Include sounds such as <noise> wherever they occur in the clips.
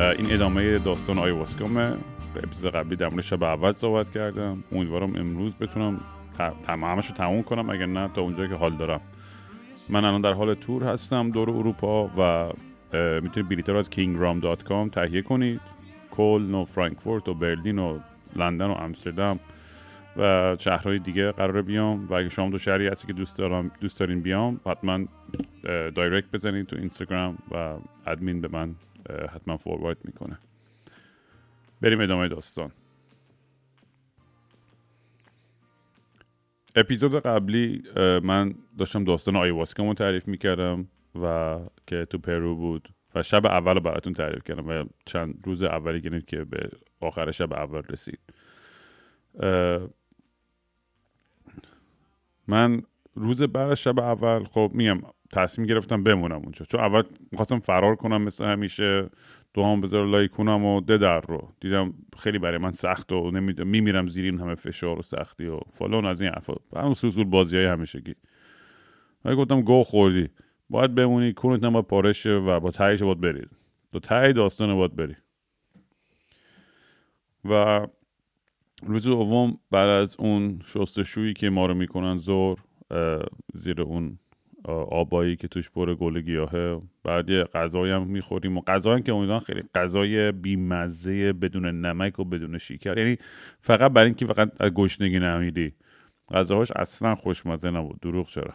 این ادامه داستان آیواسکامه اپیزود قبلی در مورد شب اول صحبت کردم. امیدوارم امروز بتونم همش رو تموم کنم اگر نه تا اونجایی که حال دارم. من الان در حال تور هستم دور اروپا و می‌تونید بلیط رو از kingram.com تهیه کنید. کلن و فرانکفورت و برلین و لندن و امستردام و شهرهای دیگه قرار بیام و اگه شما دو شهری هستی که دوست دارم دوست دارین بیام حتما direct بزنید تو اینستاگرام و ادمین به من حتما forward می‌کنه. بریم ادامه داستان. اپیزود قبلی من داشتم داستان آیواسکا مو تعریف می‌کردم و که تو پرو بود و شب اول رو براتون تعریف کردم و چند روز اولی گرید که به آخر شب اول رسید. من روز بعد شب اول خب میگم تصمیم گرفتم بمونم اونجا. چون اول می‌خواستم فرار کنم مثل همیشه دوام بذار لای کنم و در رو. دیدم خیلی برای من سخت و میمیرم زیر این همه فشار و سختی و فلان از این حرفا. همون سوزول بازی های همیشگی. ولی گفتم گو خوردی. باید بمونی کونت هم باید پارشه و با تایش باید برید دو تای داستان باید بری. و روز دوم بعد از اون شستشویی که ما رو می‌کنن زور زیر اون آبایی که توش پر گل گیاهه. بعد یه غذایی هم می‌خوریم و غذایی که امیدوارم خیلی غذای بیمزه بدون نمک و بدون شکر. یعنی فقط برای اینکه فقط از گشنگی نمیدی. غذاهاش اصلا خوشمزه نبود. دروغ چرا؟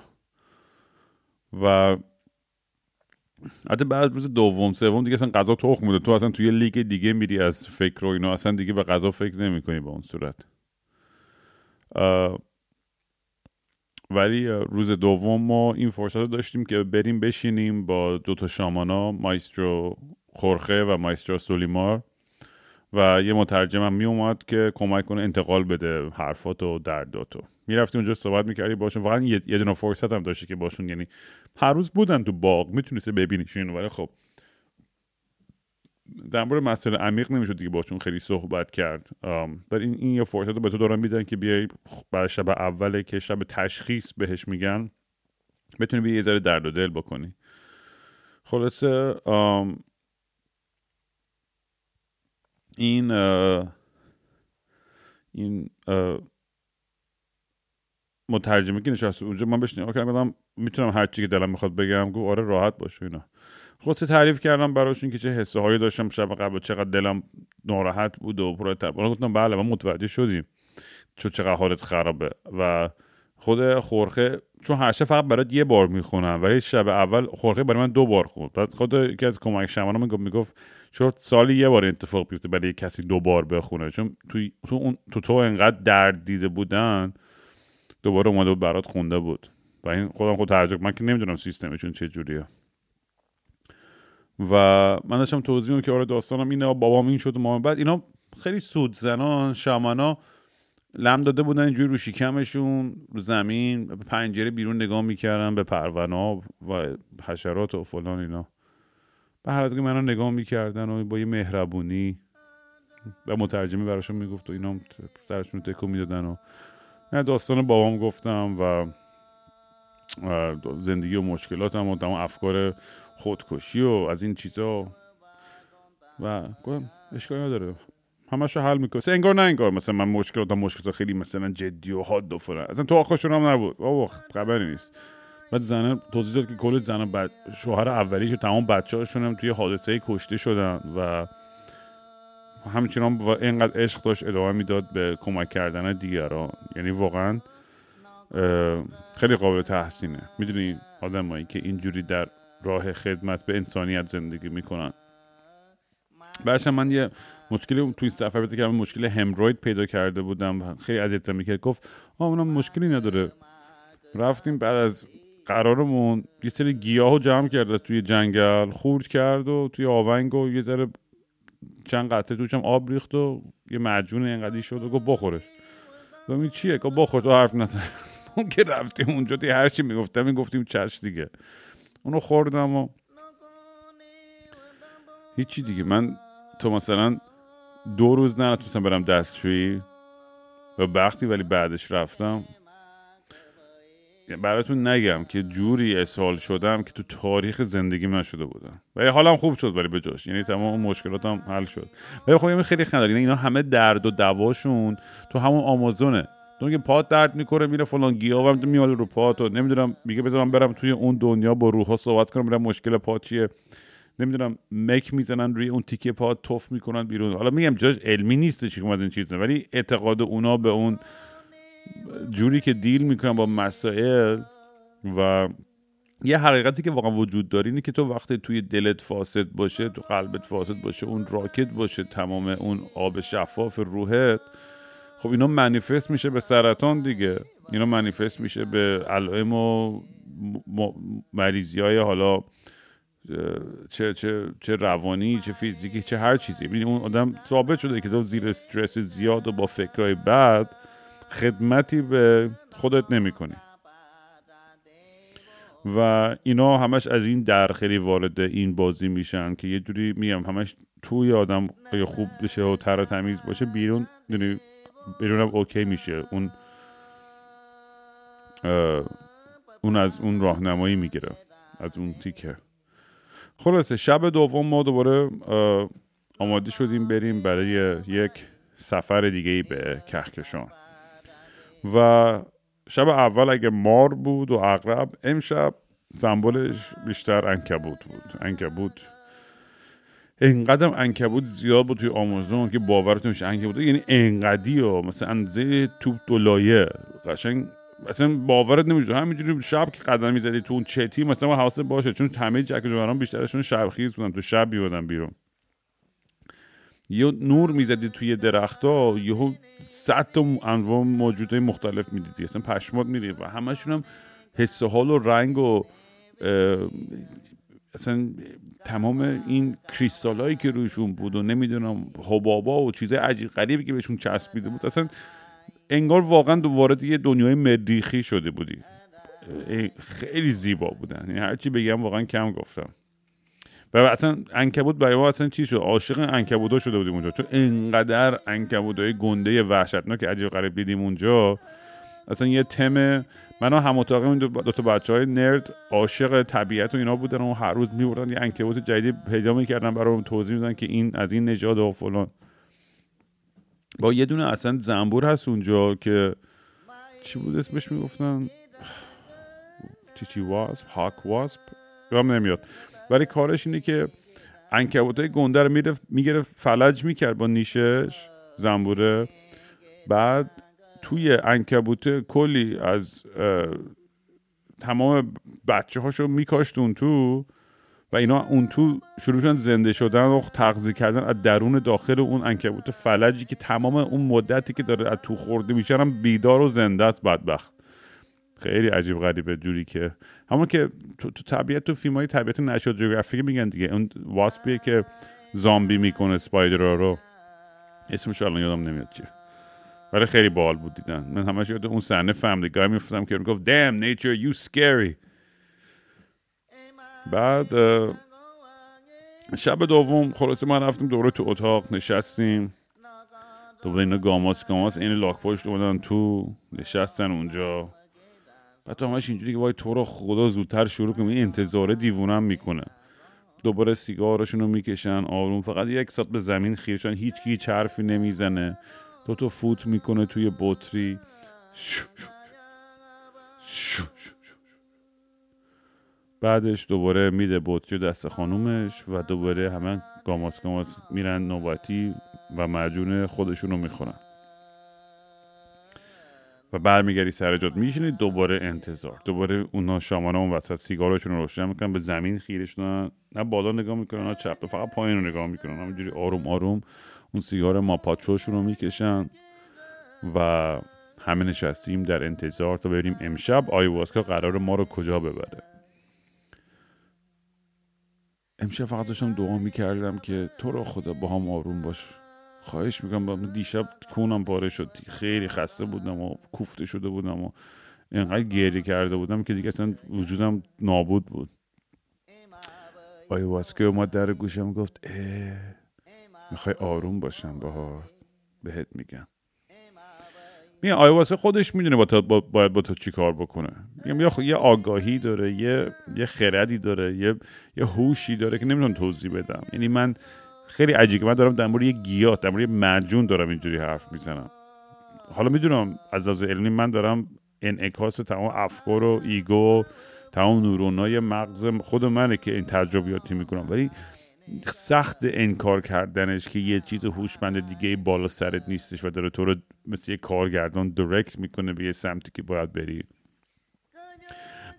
و حتی بعد روز دوم سوم دیگه اصلا غذا تخم بوده. تو اصلا توی لیگ دیگه میری از فکر و اینا. اصلا دیگه به غذا فکر نمی‌کنی به اون صورت. ولی روز دوم ما این فرصت رو داشتیم که بریم بشینیم با دوتا شامانا مایسترو خورخه و مایسترو سولیمار. و یه مترجم هم می اومد که کمک کنه انتقال بده حرفات و درداتو. می‌رفتی اونجا صحبت می‌کردی باشون. واقعا یه, دونه فرصت هم داشتی که باشون. یعنی هر روز بودن تو باغ می‌تونسته ببینیشون. ولی خب در مورد مسئله عمیق نمی‌شد دیگه باشون خیلی صحبت کرد. ولی این, این یه فرصت رو به تو دارن میدن که بیای بعد شب اوله که شب تشخیص بهش میگن بتونی بیای یه ذره درد و دل بکنی. خلاصه این این مترجمه که نشسته اونجا من بهش نگاه می‌تونم هر چی که دلم می‌خواد بگم گو آره راحت باش اینا. خلاصه تعریف کردم براشون که چه حسه هایی داشتم شب قبل چقدر دلم ناراحت بود و پر گفتم بله من متوجه شدیم چون چقدر حالت خرابه. و خود خورخه چون هر فقط برات یه بار می‌خونم ولی شب اول خورخه برای من دو بار خوند بعد خود یکی از کمک شمانا می‌گفت می‌گفت چرا سالی یه بار اتفاق بیفته برای کسی دو بار بخونه. چون تو تو اون تو تو انقدر درد دیده بودن دوباره اومده بود برات خونده بود. و این خودم خود تعجب من که نمی‌دونم سیستمشون چه جوریه. و من داشتم توضیح که آره داستانم اینه بابام این شد و بعد اینا خیلی سود زنان شامانا لم داده بودن اینجوری رو شکمشون رو زمین به پنجره بیرون نگاه می‌کردن به پرونا و حشرات و فلان اینا. به هر که منو نگاه می‌کردن و با یه مهربونی و مترجمی براشون می‌گفت و اینا سرشون تکو می‌دادن و نه داستان بابام گفتم و زندگی و مشکلاتم و تمام افکار خودکشی و از این چیزا. و گفتم اشکال نداره. همشو حل می‌کنه. انگار نه انگار. مثلا من مشکلات مشکلات خیلی مثلا جدی و حاد و فلان. اصلا تو آخرشون هم نبود. او خبری نیست. بعد زنه توضیح داد که کل زن بعد شوهر اولی که تمام بچه هاشون هم توی حادثه کشته شدن و همچنان و اینقدر عشق داشت ادامه می‌داد به کمک کردن دیگران. یعنی واقعا خیلی قابل تحسینه. می‌دونی آدمایی که اینجوری در راه خدمت به انسانیت زندگی می‌کنن. بعدش من یه مشکلی توی سفر پیدا کردم مشکل همروید پیدا کرده بودم خیلی اذیت می‌کرد گفت آه اونم مشکلی نداره. رفتیم بعد از قرارمون یه سری گیاه رو جمع کرده توی جنگل خورد کرد و توی آونگ و یه ذره چند قطعه توشم آب ریخت و یه مجون اینقدی شد و گفت بخورش. گفتم چیه؟ گفت بخور تو حرف نزن. <laughs> اون که رفتیم اونجا دی هر چی می‌گفتم می‌گفتیم چش دیگه. اونو خوردم و هیچی دیگه من تو مثلا دو روز نتونستم برم دستشویی و وقتی ولی بعدش رفتم براتون نگم که جوری اسهال شدم که تو تاریخ زندگی نشده بودم ولی حالم خوب شد ولی به جاش یعنی تمام مشکلاتم حل شد ولی خب خیلی خنده یعنی اینا همه درد و دواشون تو همون آمازونه تو که پات درد می‌کنه میره فلان گیاه هم میاد رو پات و نمی‌دونم میگه بذار من برم توی اون دنیا با روحا صحبت کنم برم مشکل پات چیه. نمی‌دونم مک می‌زنن روی اون تیکه پا توف می‌کنن بیرون. حالا میگم جاش علمی نیست چیکم از این چیز ولی اعتقاد اونا به اون جوری که دیل می‌کنن با مسائل و یه حقیقتی که واقعا وجود داره اینه که تو وقتی توی دلت فاسد باشه تو قلبت فاسد باشه اون راکت باشه تمام اون آب شفاف روحت خب اینا منیفست میشه به سرطان دیگه. اینا منیفست میشه به علائم و مریضی های حالا چه, چه, چه روانی چه فیزیکی چه هر چیزی. ببین اون آدم ثابت شده که تو زیر استرس زیاد و با فکرهای بد خدمتی به خودت نمی‌کنی. و اینا همش از این در خیلی وارد این بازی میشن که یه جوری میگم همش توی آدم خوب بشه و تر تمیز باشه بیرون یعنی بیرون هم اوکی میشه. اون اون از اون راهنمایی می‌گیره از اون تیکه. خلاصه شب دوم ما دوباره آماده شدیم بریم برای یک سفر دیگه به کهکشان. و شب اول اگه مار بود و اغرب امشب سمبولش بیشتر انکبوت بود. انکبوت انقدر انکبوت زیاد بود توی آمازون که باورتون میشه انکبوت یعنی انقدی و مثلا اندازه توپ دو قشنگ مثلا باورت نمیشه. همینجوری شب که قدم می‌زدی تو اون چتی مثلا حواسه باشه چون همه جک جوانان بیشترشون شب خیز بودن تو شب بیودن بیرون. یه نور می‌زدی توی درختها یهو صد تا انواع موجودهای مختلف می‌دیدی. اصلا پشمات میری و همشون هم حس حال و رنگ و اصلا تمام این کریستال هایی که روشون بود و نمی‌دونم حبابا و چیزای عجیب غریبی که بهشون چسبیده بود اصلا انگار واقعا وارد یه دنیای مریخی شده بودی. خیلی زیبا بودن. یعنی هرچی بگم واقعا کم گفتم. و اصلا انکبوت برای ما اصلا چی شد؟ عاشق انکبودا شده بودیم اونجا. چون انقدر انکبودای گنده وحشتناک عجیب غریب دیدیم اونجا اصلا یه تم من هم اتاقی اون دو, تا بچه های نرد عاشق طبیعت و اینا بودن و هر روز میبردن یه انکبوت جدید پیدا می‌کردن برای توضیح میدن که این از این نژاد و فلان. با یه دونه اصلا زنبور هست اونجا که چی بود اسمش می‌گفتن؟ چی واسپ؟ هاک واسپ؟ یادم نمیاد. ولی کارش اینه که انکبوت های گنده رو میگره فلج می‌کرد با نیشش زنبوره. بعد توی انکبوته کلی از تمام بچه هاشو میکاشتون تو و اینا اون تو شروع شدن زنده شدن و تغذیه کردن از درون داخل اون انکبوت فلجی که تمام اون مدتی که داره از تو خورده میشه هم بیدار و زنده است بدبخت. خیلی عجیب غریبه جوری که. همون که تو, تو طبیعت تو فیلم های طبیعت نشد جغرافیک میگن دیگه. اون واسپیه که زامبی می‌کنه سپایدر رو. اسمش الان یادم نمیاد چیه. ولی خیلی بال بود دیدن. من همش یاد اون صحنه فهمیده گاهی میفتم که گفت damn nature you scary. بعد شب دوم خلاصه ما رفتیم دوره تو اتاق نشستیم. دوباره اینا گاماس گاماس این لاک پشت اومدن تو نشستن اونجا. بعد تو همش اینجوری که وای تو رو خدا زودتر شروع کنیم این انتظار دیوونم می‌کنه. دوباره سیگارشون رو می‌کشن آروم فقط یک ساعت به زمین خیرشن هیچ کی حرفی نمی‌زنه. تو فوت می‌کنه توی بطری. بعدش دوباره میده بطری دست خانومش و دوباره همه گاماس گاماس میرن نوبتی و مجون خودشون رو می‌خورن. و برمیگردی سر جاد میشینی دوباره انتظار. دوباره اونا شامانه اون وسط سیگارشون رو روشن می‌کنن به زمین خیرش نه بالا نگاه می‌کنن نه چپ فقط پایین رو نگاه می‌کنن. همینجوری آروم آروم اون سیگار ماپاچوشون رو می‌کشن و همه نشستیم در انتظار تا ببینیم امشب آیواسکا قرار ما رو کجا ببره. امشب فقط داشتم دعا می‌کردم که تو رو خدا با هم آروم باش. خواهش می‌کنم با دیشب کونم پاره شد. خیلی خسته بودم و کوفته شده بودم و اینقدر گریه کرده بودم که دیگه اصلا وجودم نابود بود. واسکه اومد در گوشم گفت می‌خوای آروم باشم باها. بهت میگم. میگم واسه خودش می‌دونه با, با باید با تو چی کار بکنه. میگم یه آگاهی داره یه یه خردی داره یه یه هوشی داره که نمی‌تونم توضیح بدم. یعنی من خیلی عجیبه. من دارم در مورد یه گیاه در مورد مجون دارم اینجوری حرف می‌زنم. حالا می‌دونم از از علمی من دارم انعکاس تمام افکار و ایگو تمام نورونای مغز خود منه که این تجربیاتی می‌کنم. ولی سخت انکار کردنش که یه چیز هوشمند دیگه بالا سرت نیستش و داره تو رو مثل یه کارگردان درکت می‌کنه به یه سمتی که باید بری.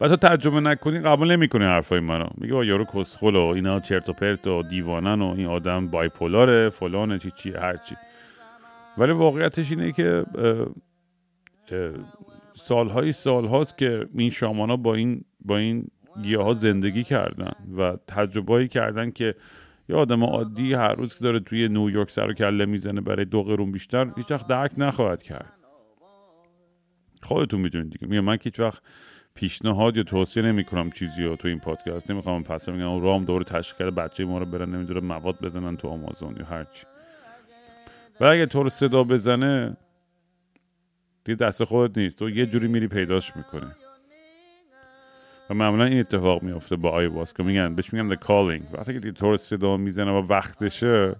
و تو تجربه نکنی قبول نمی‌کنی حرفای منو. میگه با یارو کسخل و اینا چرت و پرت و دیوانن و این آدم بایپولاره فلانه چی چی هر چی. ولی واقعیتش اینه که سالهای سالهاست که این شامانا با این با این گیاه ها زندگی کردن و تجربه کردن که یه آدم عادی هر روز که داره توی نیویورک سر و کله می‌زنه برای دو قرون بیشتر هیچ وقت درک نخواهد کرد. خودتون می‌دونید دیگه. میگم من که هیچ وقت پیشنهاد یا توصیه نمی کنم چیزی رو تو این پادکست. نمی‌خوام پس میگم رام دور تشکیل کرده بچه ما رو برن نمی‌دونه مواد بزنن تو آمازون یا هرچی و اگه تو رو صدا بزنه دیگه دست خودت نیست. تو یه جوری میری پیداش می‌کنه و معمولا این اتفاق میفته با آی که میگن بهش میگن the calling. وقتی که تو صدا می‌زنه و وقتشه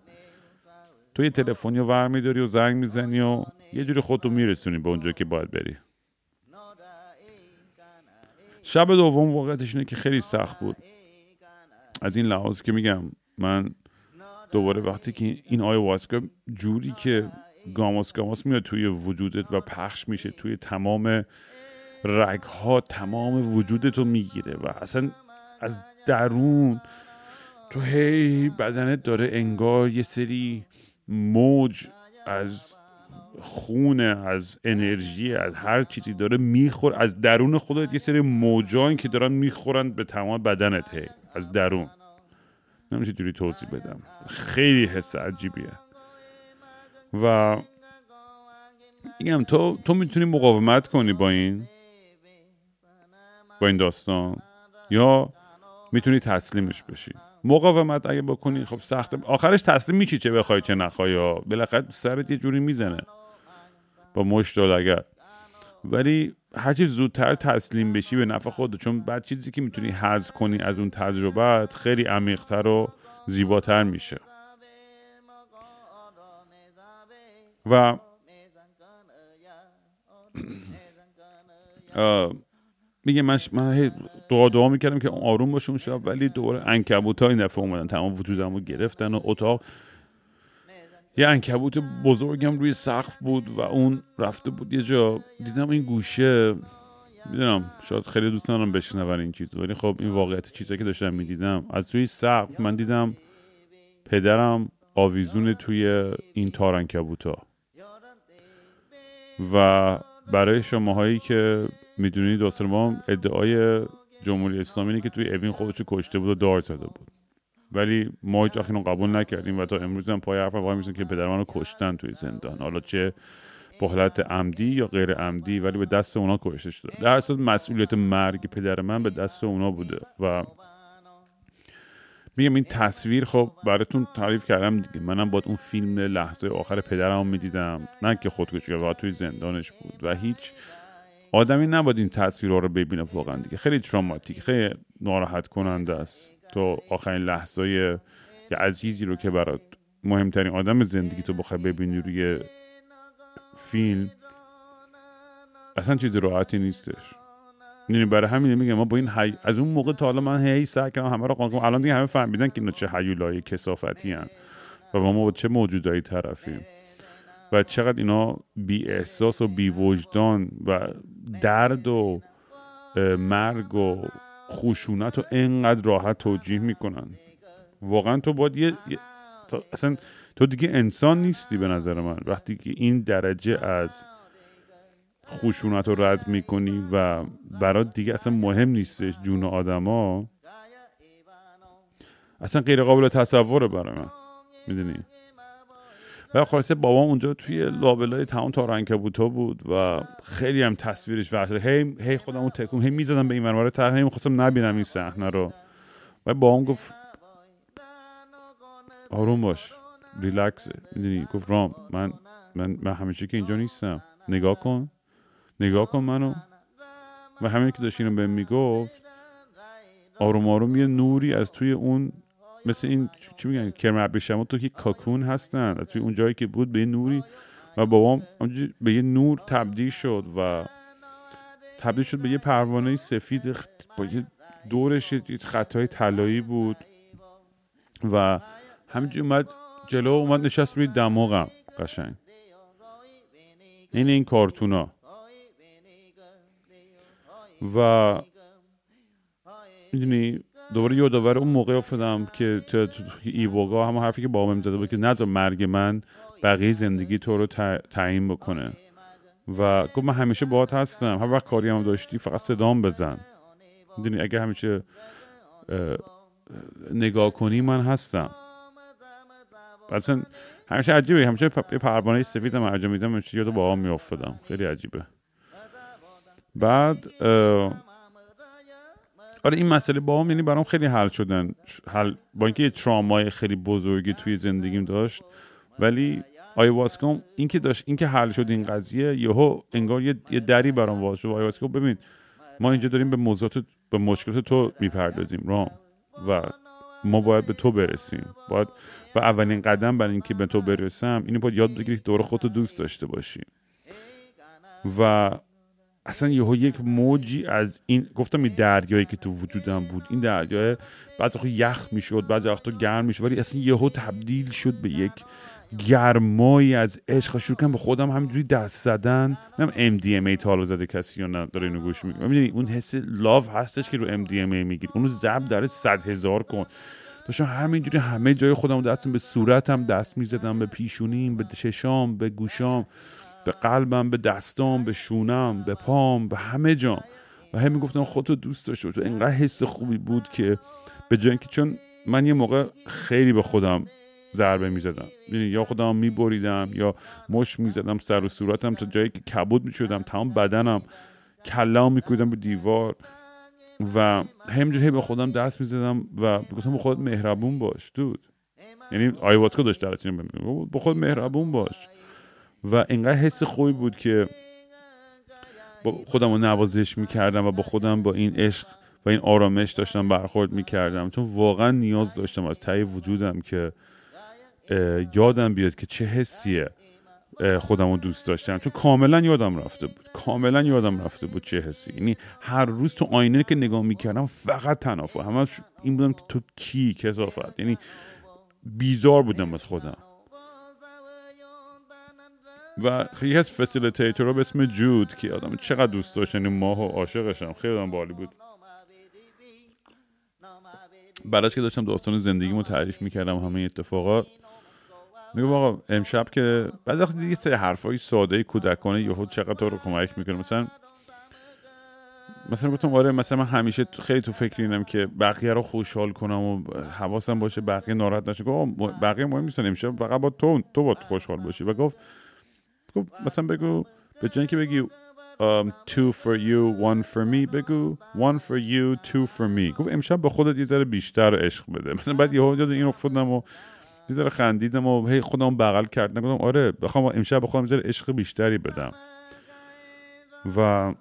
تو یه تلفنی رو ور میداری و زنگ می‌زنی و یه جوری خودتو میرسونی به اونجا که باید بری. شب دوم واقعیتش اینه که خیلی سخت بود. از این لحاظ که میگم من دوباره وقتی که این واسکا جوری که گاماس گاماس میاد توی وجودت و پخش میشه توی تمام رگ ها تمام وجودتو می‌گیره و اصلا از درون تو هی بدنت داره انگار یه سری موج از خون از انرژی از هر چیزی داره میخور. از درون خودت یه سری موجان که دارن می‌خورن به تمام بدنت هی از درون. نمیشه جوری توضیح بدم. خیلی حس عجیبیه. و میگم تو تو می‌تونی مقاومت کنی با این. با این داستان. یا می‌تونی تسلیمش بشی. مقاومت اگه بکنی خب سخته آخرش تسلیم میشی چه بخوای چه نخوای. یا بالاخره سرت یه جوری می‌زنه. با مشت اگر. ولی هرچی زودتر تسلیم بشی به نفع خود چون بعد چیزی که می‌تونی حذف کنی از اون تجربت خیلی عمیقتر و زیباتر میشه. و <clears throat> میگه من من دعا دعا می‌کردم که آروم باشه اون شب ولی دوباره انکبوت این دفعه اومدن تمام وجودم رو گرفتن و اتاق. یه انکبوت بزرگم روی سقف بود و اون رفته بود یه جا. دیدم این گوشه می‌دونم شاید خیلی دوست دارم بشنون این چیز ولی خب این واقعیت چیزایی که داشتم می‌دیدم. از روی سقف من دیدم پدرم آویزون توی این تار ها و برای شماهایی که می‌دونید ما ادعای جمهوری اسلامی اینه که توی اوین خودش کشته بود و دار زده بود. ولی ما هیچ اینو قبول نکردیم و تا امروز هم پای حرف وای که پدر منو کشتن توی زندان. حالا چه به حالت عمدی یا غیر عمدی ولی به دست اونا کشته شده در اصل مسئولیت مرگ پدر من به دست اونا بوده و میگم این تصویر خب براتون تعریف کردم دیگه. منم با اون فیلم لحظه آخر پدرم می‌دیدم. نه که خودکشی و توی زندانش بود و هیچ آدمی نباید این تصویرها رو ببینه واقعا دیگه. خیلی تراماتیک خیلی ناراحت کننده است. تو آخرین لحظه یه عزیزی رو که برات مهمترین آدم زندگی تو بخوای ببینی روی فیلم اصلا چیز راحتی نیستش. یعنی برای همین میگم ما با این حی... از اون موقع تا حالا من هی سعی کردم همه رو قانون الان دیگه همه فهمیدن که اینا چه حیولای کسافتی هن و ما با چه موجودایی طرفیم. و چقدر اینا بی احساس و بی وجدان و درد و مرگ و خشونت رو انقدر راحت توجیه می‌کنن. واقعا تو باید یه, اصلا تو دیگه انسان نیستی به نظر من. وقتی که این درجه از خشونت رو رد می‌کنی و برات دیگه اصلا مهم نیستش جون آدما اصلا غیر قابل تصوره برای من. می‌دونی؟ و خلاصه بابا اونجا توی لابلای تمام تا بوتا بود و خیلی هم تصویرش وحشه هی هی خودم اون تکون هی می‌زدم به این تا هی می‌خواستم نبینم این صحنه رو. و با اون گفت آروم باش ریلکس می‌دونی؟ گفت رام من من من همیشه که اینجا نیستم. نگاه کن. نگاه کن منو. و همین که داشت اینو به می‌گفت آروم آروم یه نوری از توی اون مثل این چی میگن کرم ابریشم تو که کاکون هستن. توی اون جایی که بود به نوری و بابام به یه نور تبدیل شد و تبدیل شد به یه پروانه سفید با یه دورش یه خطای طلایی بود و همینجوری اومد جلو اومد نشست روی دماغم قشنگ. این این کارتونا. و می‌دونی دوباره یادآور اون موقع افتادم که تو ایبوگا همه حرفی که بابام زده بود که نذار مرگ من بقیه زندگی تو رو تعیین بکنه. و گفت من همیشه باهات هستم. هر وقت کاری هم داشتی فقط صدام بزن. می‌دونی اگه همیشه نگاه کنی من هستم. اصلا همیشه عجیبه. همیشه یه پروانه سفید هم انجام میدم یاد با هم میافتادم. خیلی عجیبه. بعد آره این مسئله با هم یعنی برام خیلی حل شدن. حل با اینکه یه ترامای خیلی بزرگی توی زندگیم داشت ولی آیواسکوم این که داشت این که حل شد این قضیه یهو انگار یه, یه دری برام واز شد. آیواسکوم ببین ما اینجا داریم به موضوعات به مشکلات تو می‌پردازیم رام. و ما باید به تو برسیم. باید و اولین قدم برای اینکه به تو برسم اینو باید یاد بگیری دور خودتو دوست داشته باشی. و اصلا یهو یک موجی از این گفتم این دریایی که تو وجودم بود. این دریا بعضی وقت یخ می‌شد بعضی وقتا گرم می‌شد ولی اصلا یهو تبدیل شد به یک گرمایی از عشق شروع کنم به خودم همینجوری دست زدن. نم MDMA تا حالا زده کسی یا نه داره اینو گوش میگه می‌دونی اون حس لاو هستش که رو MDMA می‌گیری. اونو زب داره صد هزار کن. داشتم همینجوری همه جای خودم دستم به صورتم دست می‌زدم به پیشونیم به چشام به گوشام. به قلبم به دستام به شونم به پام به همه جام. و همین گفتم خودتو دوست داشته تو انقدر حس خوبی بود که به جای چون من یه موقع خیلی به خودم ضربه می‌زدم. یعنی یا خودم میبریدم یا مش می‌زدم سر و صورتم تا جایی که کبود می‌شدم تمام بدنم کلام میکودم به دیوار و همینجوری به خودم دست می‌زدم و گفتم به خود مهربون باش دود. یعنی آیواسکو داشت درس به خود مهربون باش. و اینقدر حس خوبی بود که با خودم رو نوازش می‌کردم و با خودم با این عشق و این آرامش داشتم برخورد می‌کردم. چون واقعا نیاز داشتم از تایی وجودم که یادم بیاد که چه حسیه خودم رو دوست داشتم. چون کاملا یادم رفته بود. کاملا یادم رفته بود چه حسی. یعنی هر روز تو آینه که نگاه می‌کردم فقط تنافر همه این بودم که تو کی کسافت. یعنی بیزار بودم از خودم. و خیلی از فسیلیتیتر به اسم جود که آدم چقدر دوست داشت یعنی ماه و عاشقشم. خیلی آدم بالی بود. بعدش که داشتم داستان زندگیمو تعریف می‌کردم همه اتفاقات میگم آقا امشب که بعد وقتی دیگه سه حرفای ساده کودکانه یهو چقدر تو رو کمک می‌کنه. مثلا مثلا گفتم آره مثلا من همیشه خیلی تو فکر اینم که بقیه رو خوشحال کنم و حواسم باشه بقیه ناراحت نشه. گفت بقیه مهم نیستن امشب فقط با تو تو با خوشحال باشی. و گفت گفت مثلا بگو به جای که بگی um, two for you one for me بگو one for you two for me. گفت امشب به خودت یه ذره بیشتر عشق بده. <laughs> مثلا بعد یهو یاد این افتادم و یه ذره خندیدم و هی خودم بغل کرد. نگفتم آره بخوام امشب به خودم یه ذره عشق بیشتری بدم. و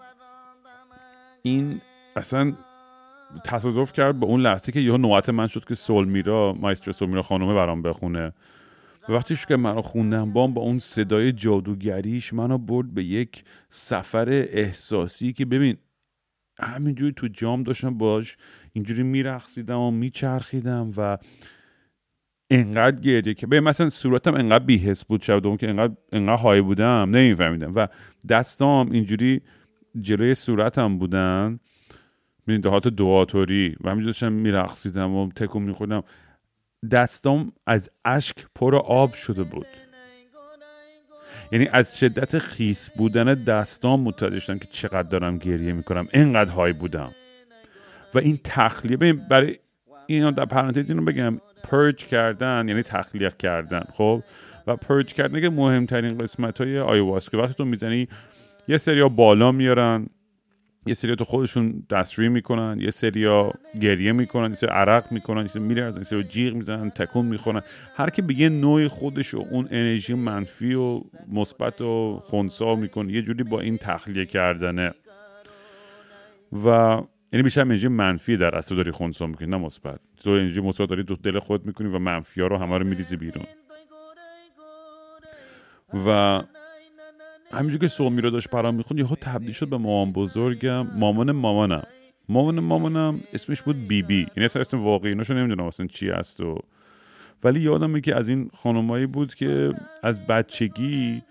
این اصلا تصادف کرد به اون لحظه که یهو نوبت من شد که سول میرا مایستر سول میرا خانومه برام بخونه. وقتی که منو خوندم با با اون صدای جادوگریش منو برد به یک سفر احساسی که ببین همینجوری تو جام داشتم باش اینجوری میرخصیدم و میچرخیدم و انقدر گریه که ببین مثلا صورتم انقدر بیهس بود شب که انقدر انقدر های بودم نمیفهمیدم. و دستام اینجوری جلوی صورتم بودن ببین دهات دواتوری و همینجوری داشتم میرخصیدم و تکون میخوردم. دستام از اشک پر آب شده بود. یعنی از شدت خیس بودن دستام متوجه شدم که چقدر دارم گریه می‌کنم. اینقدر های بودم. و این تخلیه برای اینو در پرانتز اینو بگم پرج کردن یعنی تخلیق کردن خب؟ و پرج کردن که مهمترین قسمت های آیواسکا وقتی تو می‌زنی یه سری بالا میارن یه سری تو خودشون دستری می‌کنن یه سری گریه می‌کنن یه سری عرق می‌کنن یه سری میرزن یه سری جیغ می‌زنن تکون می‌خورن. هر کی به نوع خودش و اون انرژی منفی و مثبت و خونسا می‌کنه یه جوری با این تخلیه کردنه. و یعنی بیشتر انرژی منفی در اصل داری خونسا می‌کنی نه مثبت. تو انرژی مثبت داری تو دل خود می‌کنی و منفی ها رو همه رو میریزی بیرون. و همینجور که سومی رو داشت برام می‌خوند یهو تبدیل شد به مامان بزرگم. مامان مامانم. مامان مامانم اسمش بود بی بی این اصلا اسم واقعی ایناشو نمی‌دونم اصلا چی هست و ولی یادمه که از این خانمایی بود که از بچگی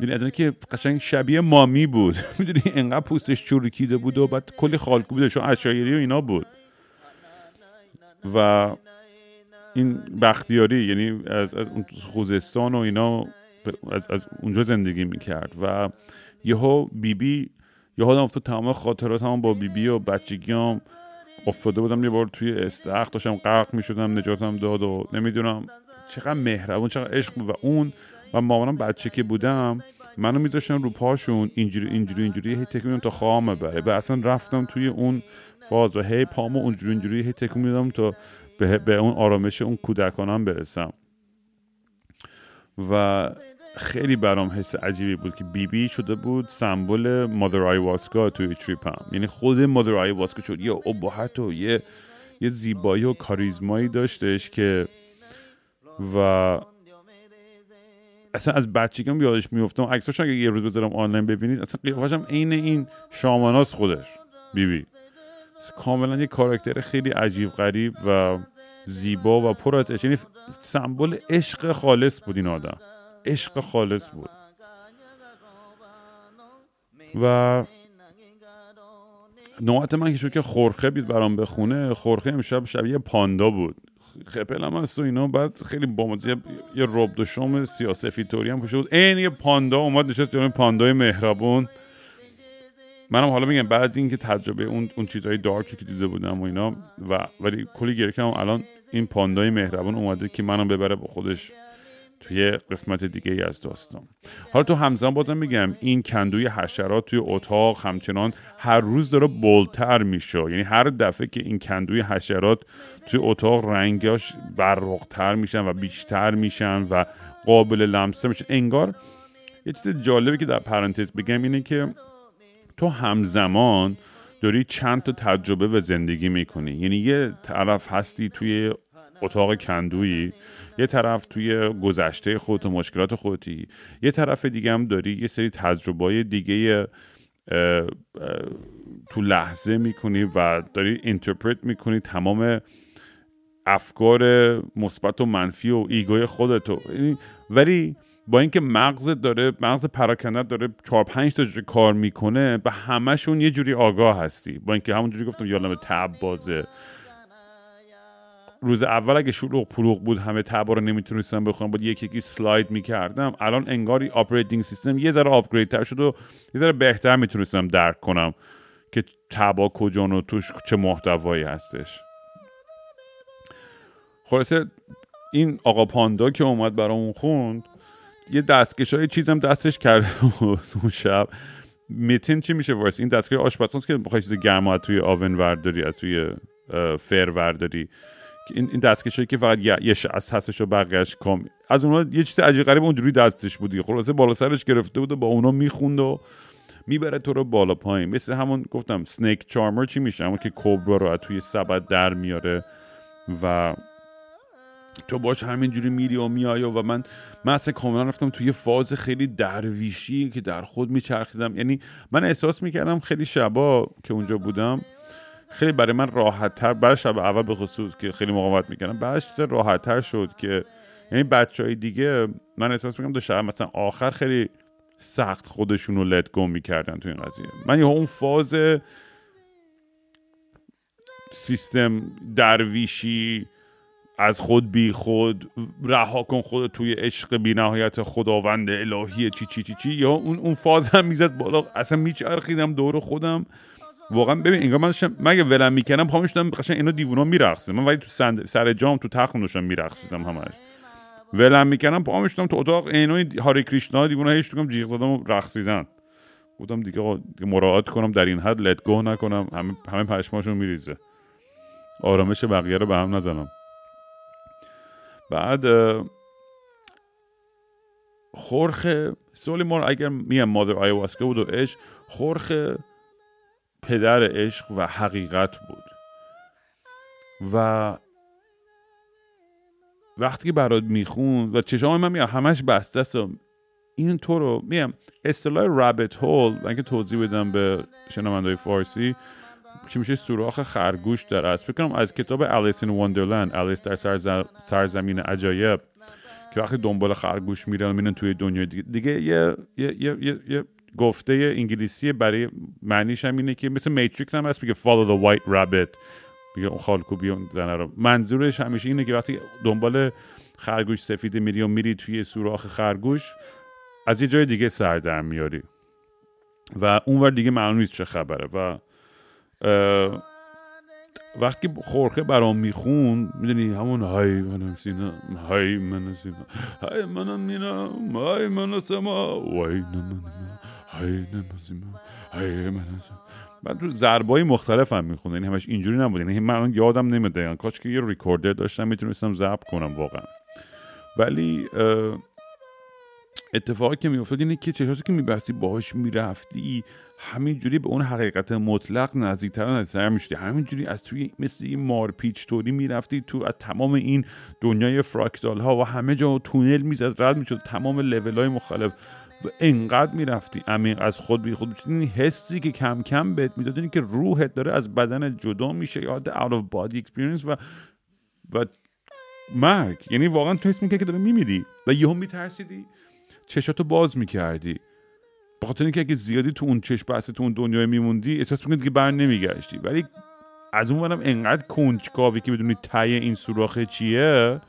می‌دونی از که قشنگ شبیه مامی بود. <laughs> می‌دونی انقدر پوستش چروکیده بود و بعد کلی خالکو بود چون اشایری و اینا بود. و این بختیاری یعنی از, از خوزستان و اینا از, از اونجا زندگی می‌کرد و یهو بیبی یه حالم افتاد تمام خاطرات هم با بیبی و بچگیام افتاده بودم یه بار توی استخ داشتم غرق می‌شدم نجاتم داد و نمی‌دونم چقدر مهربون چقدر عشق بود. و اون و مامانم بچه که بودم منو میذاشتم رو پاشون اینجوری اینجوری اینجوری هی تکون تا خواهم ببره. و اصلا رفتم توی اون فاز و هی پامو اونجوری اینجوری هی تکون میدم تا به, به اون آرامش اون کودکانم برسم. و خیلی برام حس عجیبی بود که بیبی بی شده بود سمبل مادر آیواسکا توی تریپم. یعنی خود مادر آیواسکا شد. یه ابهت و یه یه زیبایی و کاریزمایی داشتش که و اصلا از بچگیم یادش میفتم عکساش اگه یه روز بذارم آنلاین ببینید اصلا قیافش عین این شاماناس خودش بیبی. بی. کاملا یه کاراکتر خیلی عجیب غریب و زیبا و پر از عشق. یعنی سمبل عشق خالص بود این آدم. عشق خالص بود. و نوعات من که شد که خورخه بید برام بخونه خورخه امشب شبیه پاندا بود. خپل هم هست و اینا. بعد خیلی با یه, یه رب و سیاسفی توری هم پوشه بود. این یه پاندا اومد نشست جلوی پاندای مهربون. منم حالا میگم بعد اینکه تجربه اون اون چیزهای دارکی که دیده بودم و اینا و ولی کلی گره کردم. الان این پاندای مهربون اومده که منم ببره با خودش توی قسمت دیگه ای از داستان. حالا تو همزمان بازم میگم این کندوی حشرات توی اتاق همچنان هر روز داره بلتر میشه. یعنی هر دفعه که این کندوی حشرات توی اتاق رنگاش برقتر میشن و بیشتر میشن و قابل لمسه میشن انگار یه چیز جالبی که در پرانتز بگم اینه که تو همزمان داری چند تا تجربه و زندگی می‌کنی. یعنی یه طرف هستی توی اتاق کندویی یه طرف توی گذشته خودت و مشکلات خودتی یه طرف دیگه هم داری یه سری تجربه دیگه تو لحظه می‌کنی و داری اینترپرت می‌کنی تمام افکار مثبت و منفی و ego ی خودتو. ولی با اینکه مغز داره مغز پراکنده داره چهار پنج تا کار می‌کنه به همشون یه جوری آگاه هستی. با اینکه همونجوری گفتم یه عالمه tab بازه. روز اول اگه شلوغ پلوغ بود همه tab ا رو نمی‌تونستم بخونم بود یکی یکی slide می‌کردم. الان انگاری operating system یه ذره upgrade تر شد و یه ذره بهتر می‌تونستم درک کنم که tab ا کجا و توش چه محتوایی هستش. خلاصه این آقا پاندا که اومد برامون خوند یه دستکش های چیزم دستش کرده اون شب. میتین چی میشه وارس این دستگاه آشپزخونه که بخوای چیز گرم توی آون ورداری از توی فر ورداری. این این دستکشی که فقط یه شست هستش و بقیهش کام. از اونها یه چیز عجیب غریب اونجوری دستش بودی خلاصه بالا سرش گرفته بود و با اونا می‌خوند و می‌بره تو رو بالا پایین. مثل همون گفتم سنیک چارمر چی میشه؟ همون که کوبرا رو توی سبد در میاره و تو باش همینجوری میری و میای و من من اصلا کاملا رفتم توی فاز خیلی درویشی که در خود میچرخیدم. یعنی من احساس می‌کردم خیلی شبا که اونجا بودم خیلی برای من راحت تر بعد شب اول به خصوص که خیلی مقاومت می‌کردم بعدش چیز راحت تر شد که یعنی بچه های دیگه من احساس می‌کنم دو شب مثلا آخر خیلی سخت خودشون رو لت گم می‌کردن تو این قضیه. من یه اون فاز سیستم درویشی از خود بی خود رها کن خود توی عشق بی نهایت خداوند الهی چی چی چی چی. یا اون اون فاز هم می‌زد بالا اصلا میچرخیدم دور خودم. واقعا ببین انگار من داشتم مگه ولم می‌کردم پا می‌شدم قشنگ اینا دیوونا میرقصیدم من ولی تو. سر جام تو تخت داشتم میرقصیدم همش. ولم می‌کردم پا می‌شدم تو اتاق اینو هاری کریشنا دیوونا هیچ تو جیغ زدم و رقصیدن. گفتم دیگه مراعات کنم در این حد لت گو نکنم همه همه پشماشون میریزه. آرامش بقیه رو به هم نزنم. بعد سولی مار اگر میم مادر آیواسکا بود و عشق خورخه پدر عشق و حقیقت بود. و وقتی که برات می‌خوند و چشام من میگم همش بسته است این تو رو میگم اصطلاح رابط هول من که توضیح بدم به شنوندهای فارسی که میشه؟ سوراخ خرگوش در است فکر کنم از کتاب الیس این وندرلند الیس در سرز- سرزمین عجایب که وقتی دنبال خرگوش میرن میرن توی دنیا دیگه دیگه یه یه یه, یه, گفته انگلیسی برای معنیش هم اینه که مثل میتریکس هم هست میگه follow the white rabbit. میگه اون خالکوبی اون زنه رو منظورش همیشه اینه که وقتی دنبال خرگوش سفید میری و میری توی سوراخ خرگوش از یه جای دیگه سر در میاری. و اونور دیگه معلوم نیست چه خبره. و وقتی خورخه برام میخون می‌دونی همون های منم سینا های منم سینا های منم مینا های منم سما وای نمانم های نمانم سیما های سما. بعد تو ضربای مختلف هم می‌خونه یعنی همش اینجوری نبود یعنی من یادم نمیاد کاش که یه ریکوردر داشتم می‌تونستم ضبط کنم واقعا. ولی اتفاقی که میافتاد اینه که چشاتی که میبستی باهاش می‌رفتی همینجوری به اون حقیقت مطلق نزدیکتر و نزدیکتر می‌شدی. همینجوری از توی مثل این مارپیچ طوری می‌رفتی تو از تمام این دنیای فراکتال ها و همه جا تونل می‌زد رد می‌شد تمام لول های مختلف و انقدر می‌رفتی عمیق از خود بی خود این حسی که کم کم بهت می‌داد اینه که روحت داره از بدن جدا میشه یاد out of body experience و و مرگ. یعنی واقعا تو حس می‌کنی که داره میمیری. و یهو میترسیدی. چشاتو باز می‌کردی. به خاطر اینکه اگه زیادی تو اون چشم بسته تو اون دنیای میموندی احساس می‌کنی دیگه بر نمیگشتی. ولی از اون ورم انقدر کنجکاوی که بدونی ته این سوراخ چیه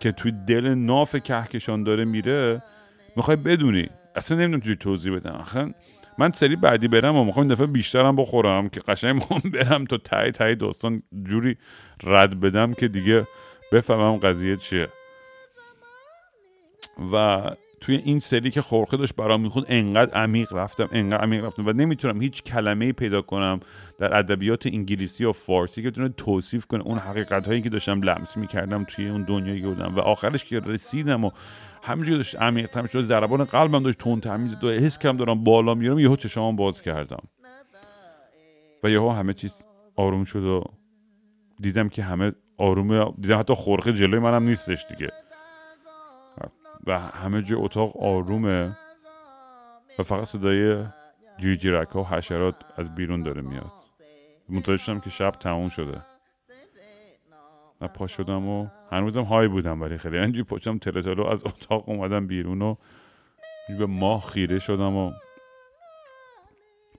که توی دل ناف کهکشان داره میره می‌خوای بدونی. اصلا نمی‌دونم چجوری توضیح بدم. آخه من سری بعدی برم و می‌خوام دفعه بیشترم بخورم که قشنگ می‌خوام برم تا ته ته داستان جوری رد بدم که دیگه بفهمم قضیه چیه. و توی این سری که خورخه داشت برام می‌خوند انقدر عمیق رفتم انقدر عمیق رفتم و نمی‌تونم هیچ کلمه پیدا کنم در ادبیات انگلیسی و فارسی که بتونه توصیف کنه اون حقیقت هایی که داشتم لمس می‌کردم توی اون دنیایی که بودم و آخرش که رسیدم و همینجوری داشت عمیق تر می‌شد ضربان قلبم داشت تون تر می‌زد و حس کردم دارم بالا میرم یهو چشامم باز کردم. و یهو همه چیز آروم شد و دیدم که همه آرومه دیدم حتی خورخه جلوی منم نیستش دیگه. و همه جای اتاق آرومه و فقط صدای جیرجیرک ها و حشرات از بیرون داره میاد. متوجه شدم که شب تموم شده. و پا شدم و هنوزم های بودم ولی خیلی. اینجوری پشتم تلو از اتاق اومدم بیرون و به ماه خیره شدم و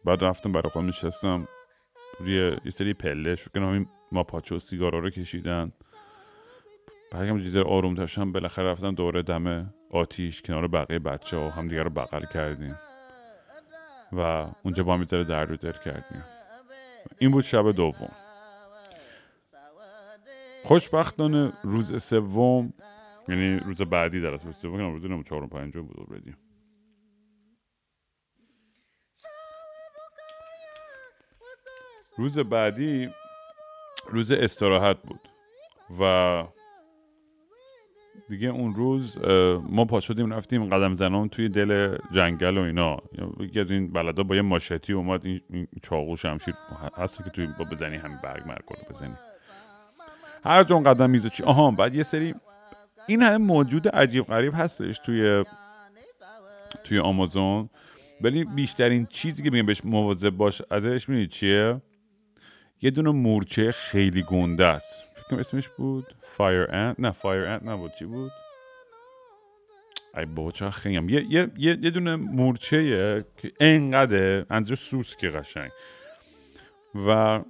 بعد رفتم برای خودم نشستم. روی یه سری پله کنم این ما پاچه و سیگارا رو کشیدن. هم چیز آروم داشتم بالاخره رفتم دوره دم آتیش کنار بقیه بچه ها همدیگه رو بغل کردیم. و اونجا با هم یه ذره درد و دل کردیم. این بود شب دوم. خوشبختانه روز سوم یعنی روز بعدی در اصل سوم کنم روز نمو چهارم پنجم بود اوردی روز بعدی روز استراحت بود و دیگه اون روز ما پا شدیم رفتیم قدم زنان توی دل جنگل و اینا. یکی از این بلدا با یه ماشتی اومد این چاقو شمشیر هست که توی با بزنی همین برگ مرگ رو بزنی. هر جون قدم میزه چی؟ آها بعد یه سری این همه موجود عجیب غریب هستش توی توی آمازون. ولی بیشترین چیزی که میگم بهش مواظب باش ازش می‌دونی چیه؟ یه دونه مورچه خیلی گنده است. فکر کنم اسمش بود؟ fire ant نه fire ant نبود. چی بود؟ ای بابا چرا خیلی یه, یه, یه, یه دونه مورچه که انقدر اندازه سوسک قشنگ. و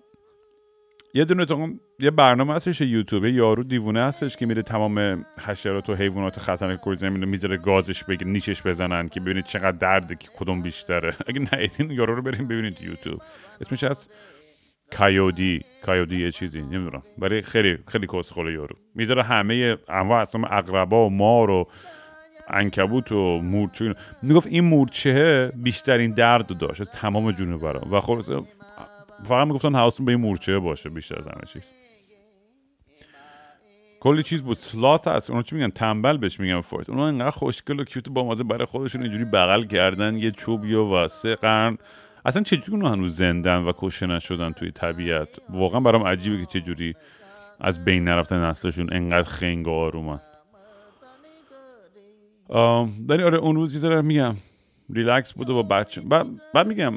یه دونه تو یه برنامه هستش یوتیوب. یارو دیوونه هستش که میره تمام حشرات و حیوانات خطرناک کره زمین رو می‌ذاره گازش بگیرن نیشش بزنن که ببینید چقدر درده که کدوم بیشتره. <laughs> اگه ندیدین یارو رو بریم ببینید یوتیوب. اسمش از کایودی کایودی یه چیزی نمی‌دونم. ولی خیلی خیلی کسخله یارو. می‌ذاره همه انواع اصلا اقربا و مار و انکبوت و مورچه می‌گفت این مورچه بیشترین درد داشت از تمام جونورا. و خلاص فقط می‌گفتن حواستون به این مورچه باشه بیشتر از همه چیز. کلی چیز بود. سلات هست. اونو چی میگن؟ تنبل بهش میگن فورت اونو انقدر خوشگل و کیوت با مازه برای خودشون اینجوری بغل کردن. یه چوبی و سه قرن. اصلا چجوری اونو هنوز زنده‌ن و کشته نشدن توی طبیعت؟ واقعا برام عجیبه که چجوری از بین نرفتن نسلشون انقدر خنگ و آرومن. ولی آره اون روز یه میگم ریلکس بوده با بچه بعد میگم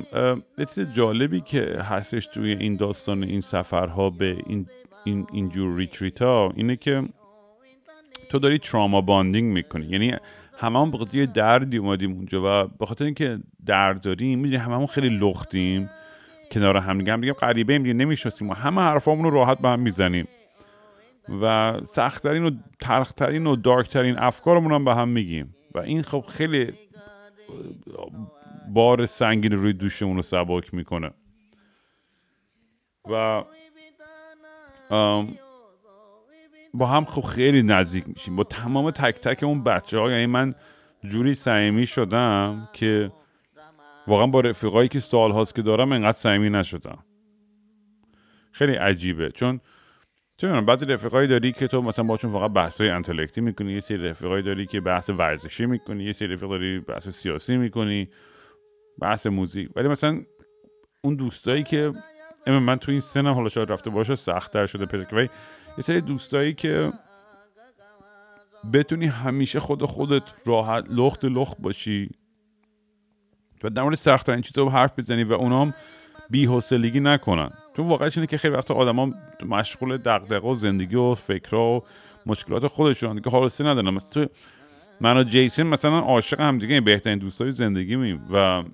یه چیز جالبی که هستش توی این داستان این سفرها به این این اینجور retreat ها اینه که تو داری trauma bonding می‌کنی. یعنی هممون به یه دردی اومدیم اونجا و به خاطر اینکه درد داریم می‌دونی هممون خیلی لختیم کنار هم دیگه هم دیگه غریبه ایم و همه حرفامون رو راحت به هم می‌زنیم. و سختترین و ترخترین و دارکترین افکارمون هم به هم میگیم. و این خب خیلی بار سنگین روی دوشمون رو سباک می‌کنه. و با هم خب خیلی نزدیک میشیم. با تمام تک تک اون بچه ها یعنی من جوری صمیمی شدم که واقعا با رفیقایی که سال هاست که دارم انقدر صمیمی نشدم. خیلی عجیبه. چون می‌دونم بعضی رفیقایی داری که تو مثلا باشون فقط بحث های انتلکتی می‌کنی یه سری رفیقایی داری که بحث ورزشی می‌کنی یه سری رفیق داری بحث سیاسی می‌کنی بحث موزیک. ولی مثلا اون دوستایی که من تو این سنم حالا شاید رفته باشه سختتر شده پیدا ولی یه سری دوستایی که بتونی همیشه خود خودت راحت لخت لخت باشی و در مورد سخت این چیزا حرف بزنی و اونام بی حوصلگی نکنن. چون واقعا اینه که خیلی وقت آدما مشغول دغدغه و زندگی و فکرها و مشکلات خودشون. دیگه حوصله ندارن. مثلا تو من و جیسون مثلا عاشق هم دیگه بهترین دوستای زندگی میم و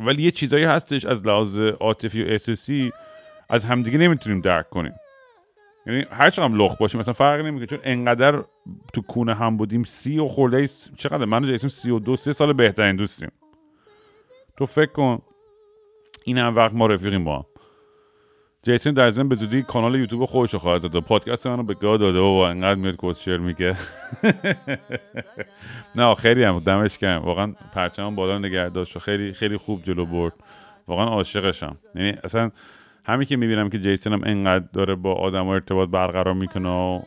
ولی یه چیزایی هستش از لحاظ عاطفی و احساسی از همدیگه نمی‌تونیم درک کنیم. یعنی هر چقدر لخ باشیم مثلا فرق نمی‌کنه چون انقدر تو کونه هم بودیم سی و خورده چقدر؟ من جیسون سی و دو سه سال بهترین دوستیم. تو فکر کن این هم وقت ما رفیقیم با هم. جیسون در ضمن به زودی کانال یوتیوب خودش رو خواهد داده پادکست منو به گاه داده و انقدر میاد کوسچر میگه. <laughs> نه خیلی هم دمش کردم واقعا پرچم بالا نگه داشت و خیلی خیلی خوب جلو برد. واقعا عاشقشم. یعنی اصلا همین که می‌بینم که جیسون هم انقدر داره با آدم ارتباط برقرار می‌کنه و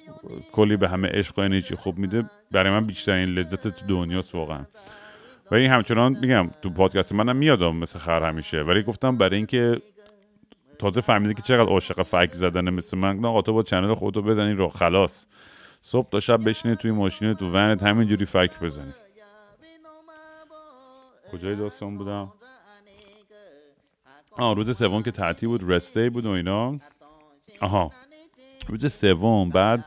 کلی به همه عشق و انرژی خوب میده برای من بیشترین لذت تو دنیاست واقعا. ولی همچنان میگم تو پادکست منم میادم مثل خر همیشه. ولی گفتم برای اینکه تازه فهمیده که چقدر عاشق فک زدنه مثل من آقا تو با چنل خودتو بزنی رو خلاص. صبح تا شب بشینی توی ماشین تو ونت همینجوری فک بزنی. کجای داستان بودم؟ آه روز سوم که تعطیل بود رسته بود و اینا. آها. روز سوم بعد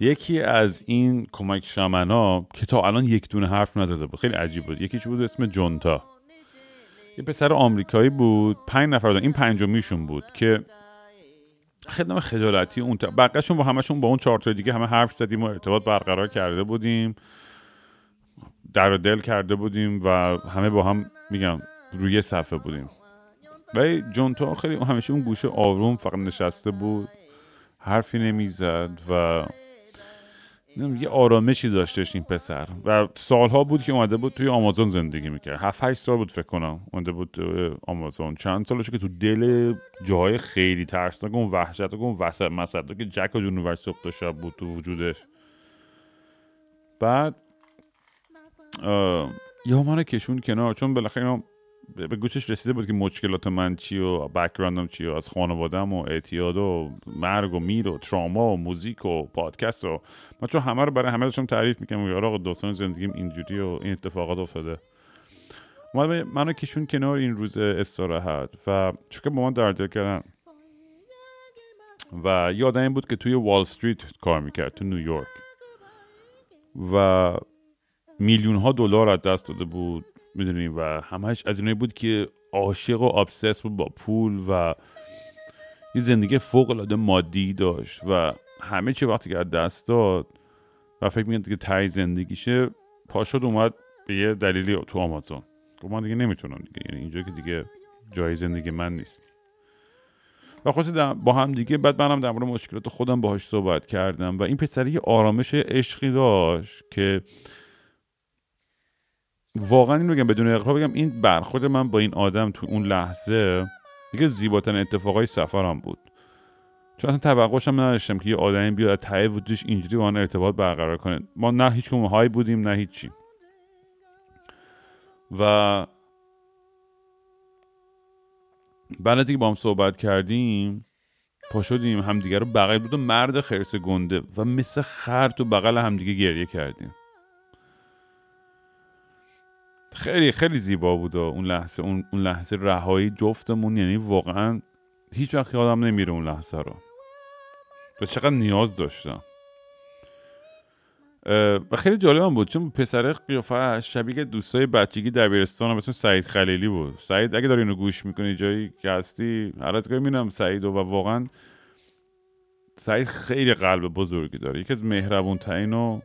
یکی از این کمک شمنا که تا الان یک دونه حرف نزده بود خیلی عجیب بود. یکیش بود؟ اسم جونتا. یه پسر آمریکایی بود پنج نفر دارن. این پنجمیشون بود که خدمه خجالتی اون بقیهشون با همشون با اون چهار دیگه همه حرف زدیم و ارتباط برقرار کرده بودیم. در دل کرده بودیم و همه با هم میگم روی صفحه بودیم. ولی جونتا خیلی همیشه اون گوشه آروم فقط نشسته بود حرفی نمی‌زد و یه آرامشی داشتش این پسر. و سالها بود که اومده بود توی آمازون زندگی می‌کرد. هفت هشت سال بود فکر کنم اومده بود توی آمازون. چند سالش که تو دل جاهای خیلی ترسناک اون وحشت اون وسط مسد که جک و صبح شب بود تو وجودش. بعد یا من کشون کنار چون بالاخره به گوشش رسیده بود که مشکلات من چی و بکراندم چی و از خانوادم و اعتیاد و مرگ و میر و تراما و موزیک و پادکست و من چون همه رو برای همه داشتم تعریف می‌کنم یارو آقا داستان زندگیم اینجوری و این اتفاقات افتاده. منو کشون کنار این روز استراحت و چون که با من در کردن و یادم این بود که توی وال استریت کار می‌کرد تو نیویورک و میلیون ها دلار از دست داده بود. می‌دونی و همش از اینایی بود که عاشق و آبسس بود با پول و یه زندگی فوق العاده مادی داشت و همه چی وقتی که از دست داد و فکر می‌کنه دیگه تای زندگیشه پاشد اومد به یه دلیلی تو آمازون. گفت من دیگه نمی‌تونم دیگه یعنی اینجا که دیگه جای زندگی من نیست. و خود با هم دیگه بعد منم در مورد مشکلات خودم باهاش صحبت کردم و این پسر یه آرامش عشقی داشت که واقعا این بگم بدون اقرار بگم این برخورد من با این آدم تو اون لحظه دیگه زیباترین اتفاقای سفرم بود. چون اصلا توقعش هم نداشتم که یه آدمی بیاد ته وجودش اینجوری با ارتباط برقرار کنه. ما نه هیچ های بودیم نه هیچی. و بعد از اینکه با هم صحبت کردیم پا شدیم همدیگه رو بغل بود مرد خرس گنده و مثل خر تو بغل همدیگه گریه کردیم. خیلی خیلی زیبا بود اون لحظه اون, اون لحظه رهایی جفتمون یعنی واقعا هیچ وقت یادم نمیره اون لحظه رو. و چقدر نیاز داشتم. و خیلی جالب هم بود چون پسر قیافه شبیه دوستای بچگی دبیرستان مثل سعید خلیلی بود. سعید اگه داری اینو گوش می‌کنی جایی که هستی هر از می‌بینم سعید و واقعا سعید خیلی قلب بزرگی داره. یکی از مهربون ترین و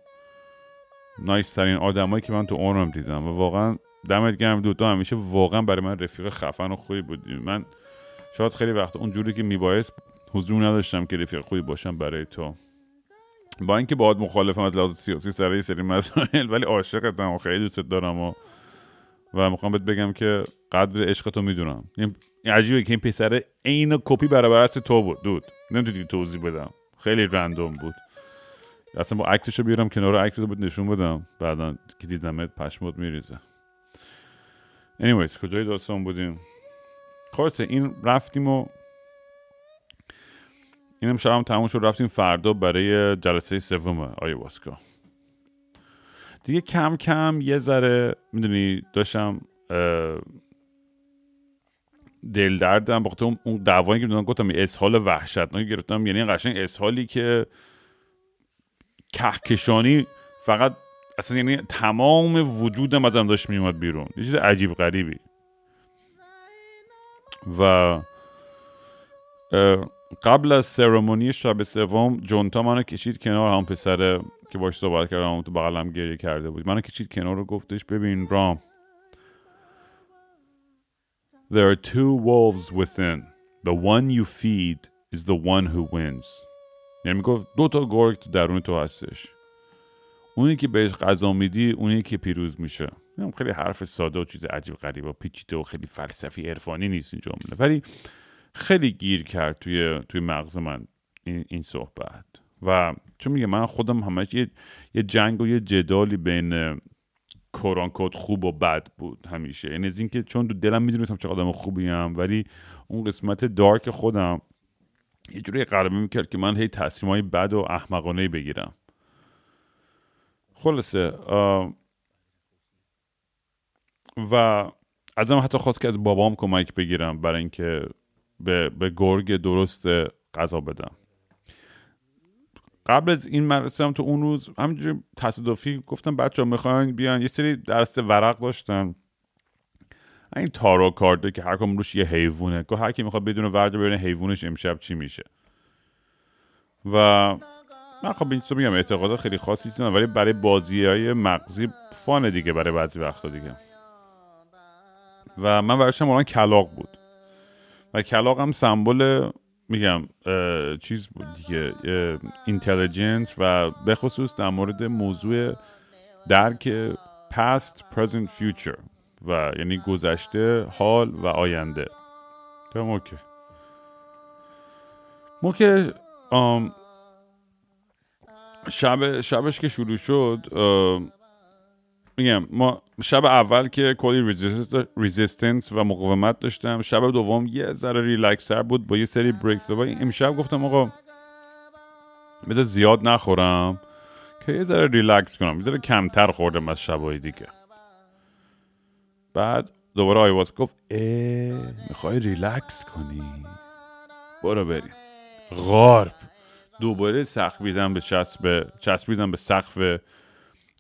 نایس ترین آدمایی که من تو عمرم دیدم و واقعا دمت گرم دوتا همیشه واقعا برای من رفیق خفن و خوبی بودی. من شاید خیلی وقت اونجوری که میبایست حضور نداشتم که رفیق خوبی باشم برای تو. با اینکه باید مخالفم از لحاظ سیاسی سر یه سری مسائل ولی عاشقتم و خیلی دوست دارم و و می‌خوام بهت بگم که قدر عشق می‌دونم. این عجیبه که این پسر عین کپی برابر تو بود. دود. نمی‌تونی توضیح بدم. خیلی رندوم بود. اصلا با عکسشو بیارم کنار عکسش رو نشون بدم. بعدا که دیدمت پشمات میریزه. Anyways کجای داستان بودیم؟ خلاصه این رفتیم و این هم تموم شد. رفتیم فردا برای جلسه سوم آیواسکا. دیگه کم کم یه ذره می‌دونی داشتم دل دردم بخاطر اون دعوایی که گفتم اسهال وحشتناکی گرفتم. یعنی قشنگ اسهالی که کهکشانی فقط اصلا یعنی تمام وجودم ازم داشت میومد بیرون یه چیز عجیب غریبی و قبل از سرمونی شب سوم جونتا منو کشید کنار هم پسر که باش صحبت کردم تو بغلم گریه کرده بود منو کشید کنار رو گفتش ببین رام There are two wolves within. The one you feed is the one who wins. یعنی می‌گفت دو تا گرگ تو درون تو هستش. اونی که بهش غذا میدی اونی که پیروز میشه. خیلی حرف ساده و چیز عجیب غریب و پیچیده و خیلی فلسفی عرفانی نیست این جمله. ولی خیلی گیر کرد توی توی مغز من این, این صحبت. و چون میگه من خودم همش یه, یه جنگ و یه جدالی بین کوران کود خوب و بد بود همیشه. یعنی از اینکه چون تو دلم می‌دونستم چه آدم خوبیم ولی اون قسمت دارک خودم یه جوری قربه می‌کرد که من هی تصمیم های بد و احمقانه بگیرم. خلاصه و ازم حتی خواست که از بابام کمک بگیرم برای اینکه به, به گرگ درست غذا بدم. قبل از این مرسه هم تو اون روز همینجوری تصادفی گفتم بچه ها می‌خواین بیان. یه سری درست ورق داشتن. این تارو کارده که هر کم روش یه حیوونه. که هر کی می‌خواد بدون ورد ببینه حیوانش امشب چی میشه. و من خب این میگم اعتقادات خیلی خاصی چیزن ولی برای بازی های مغزی فان دیگه برای بعضی وقتا دیگه. و من برشم کلاق بود. و کلاق هم سمبل میگم چیز بود دیگه اینتلیجنس و به خصوص در مورد موضوع درک past present future. و یعنی گذشته حال و آینده. تمام okay. ما که شب شبش که شروع شد میگم ما شب اول که کلی resistance و مقاومت داشتم. شب دوم یه ذره ریلکسر بود با یه سری break و امشب گفتم آقا بذار زیاد نخورم که یه ذره ریلکس کنم. یه ذره کمتر خوردم از شبای دیگه. بعد دوباره آیواز گفت اه می‌خوای ریلکس کنی؟ برو بریم. غارب. دوباره سخت بیدم به چسب چسبیدم به سقف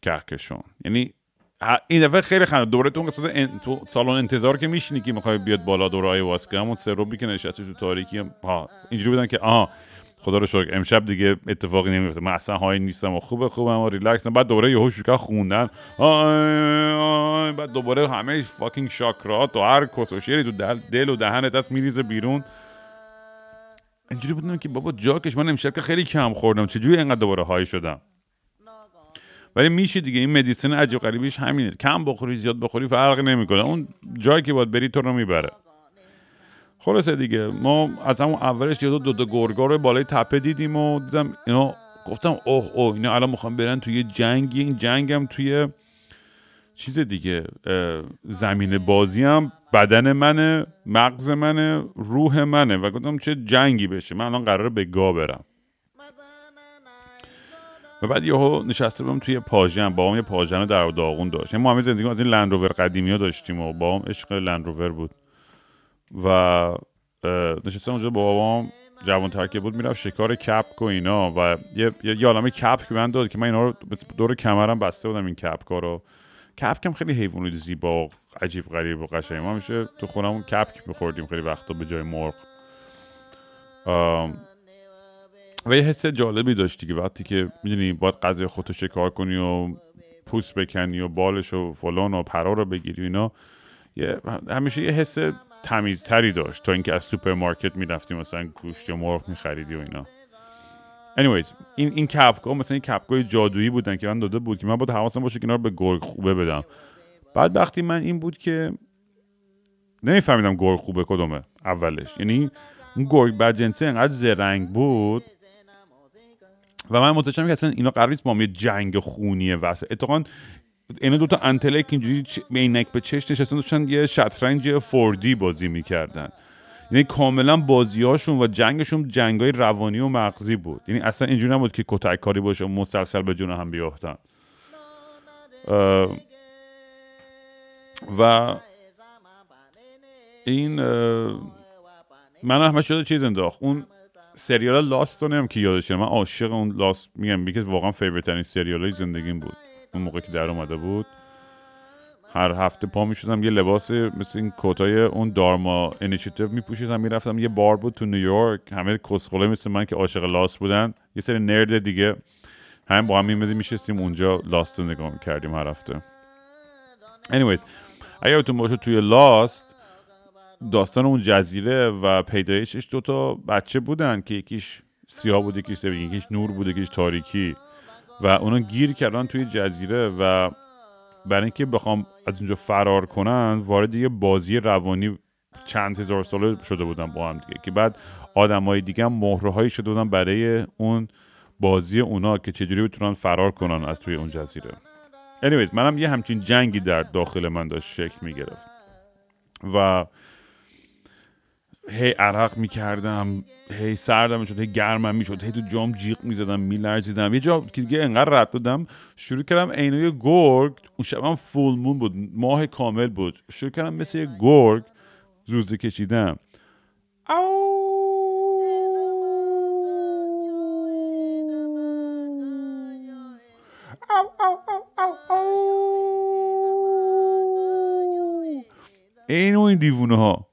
کهکشان. یعنی این دفعه خیلی خنده دوره تو قسمت ان... تو سالن انتظار که میشینی که می‌خوای بیاد بالا دوره های واسکه همون سروبی که نشستی تو تاریکی ها اینجوری بودن که آها خدا رو شکر. امشب دیگه اتفاقی نمیفته من اصلا های نیستم و خوبه خوبه. و ریلکس بعد دوره یهو شروع خوندن. بعد دوباره همه فاکینگ شاکرات و هر کس و شیری تو دل, دل و دهنت هست میریزه بیرون. اینجوری بودم که بابا جاکش. من امشب که خیلی کم خوردم. چجوری اینقدر دوباره های شدم؟ ولی میشه دیگه. این مدیسن عجیب غریبیش همینه. کم بخوری زیاد بخوری فرق نمی‌کنه. اون جایی که باید بری تو رو می‌بره. خلاصه دیگه ما از همون اولش یه دو تا گرگا رو بالای تپه دیدیم و دیدم اینا گفتم اوه اوه اینا الان می‌خوام برن توی جنگی این جنگم توی چیز دیگه زمین بازی هم بدن منه مغز منه روح منه و گفتم چه جنگی بشه من الان قراره به گا برم. و بعد یهو نشسته بودم توی پاژن با هم یه پاژن در داغون داشت. ما همه زندگی از این لندروور قدیمی ها داشتیم و با هم عشق لندروور بود. و نشستم اونجا با بابام جوان ترکه بود می‌رفت شکار کپک و اینا و یه یه عالمه کپک من داد که من اینا رو دور کمرم بسته بودم این کبک رو. کبک هم خیلی حیوانی زیبا و عجیب غریب و قشنگ. ما میشه تو خونمون کبک میخوردیم خیلی وقتا به جای مرغ. و یه حس جالبی داشتی که وقتی که می‌دونی باید غذای خودتو شکار کنی و پوست بکنی و بالش و فلان و پرا رو بگیری اینا یه همیشه یه حس تمیزتری داشت تا اینکه از سوپرمارکت می‌رفتی مثلا گوشت یا مرغ میخریدی و اینا. Anyways این این کپکا مثلا این کپکای جادویی بودن که من داده بود که من باید حواسم باشه که اینا رو به گرگ خوبه بدم. بعد وقتی من این بود که نمیفهمیدم گرگ خوبه کدومه اولش. یعنی اون گرگ بدجنسه انقدر زرنگ بود و من متوجه که اصلا اینا قرار نیست با هم جنگ خونیه و اتفاقا اینا دوتا انتلک اینجوری عینک به چش نشستن داشتن یه شطرنج فوردی بازی می‌کردن. یعنی کاملا بازیهاشون و جنگشون جنگای روانی و مغزی بود. یعنی اصلا اینجوری نبود که کتک کاری باشه و مسلسل به جون هم بیافتن. و این منو همش یاد چیز انداخت. اون سریال Lost رو نمی‌دونم کی یادشه. من عاشق اون Lost میگم یکی واقعا favorite ترین سریال های زندگیم بود. اون موقع که در اومده بود هر هفته پا می‌شدم یه لباس مثل این کتای اون Dharma Initiative میپوشیدم می‌رفتم یه بار بود تو نیویورک همه کسخله مثل من که عاشق Lost بودن یه سری nerd دیگه. هم با هم میمدیم میشستیم اونجا Lost رو نگاه می‌کردیم هر هفته. Anyways اگر یادتون باشه توی Lost داستان اون جزیره و پیدایشش دوتا بچه بودن که یکیش سیاه بود یکیش سفید یکیش نور بود یکیش تاریکی. و اونا گیر کردن توی جزیره و برای اینکه بخوام از اونجا فرار کنن وارد یه بازی روانی چند هزار ساله شده بودن با هم دیگه که بعد آدمای دیگه هم مهره شده بودن برای اون بازی اونا که چجوری بتونن فرار کنن از توی اون جزیره. Anyways منم یه همچین جنگی در داخل من داشت شکل می‌گرفت. و هی عرق می‌کردم هی سردم می‌شد هی گرمم می‌شد هی تو جام جیغ می‌زدم میلرزیدم. یه جا که دیگه انقدر رد دادم شروع کردم عینای گرگ اون شب فول مون بود ماه کامل بود. شروع کردم مثل یه گرگ زوزه کشیدم او این این دیوونه ها.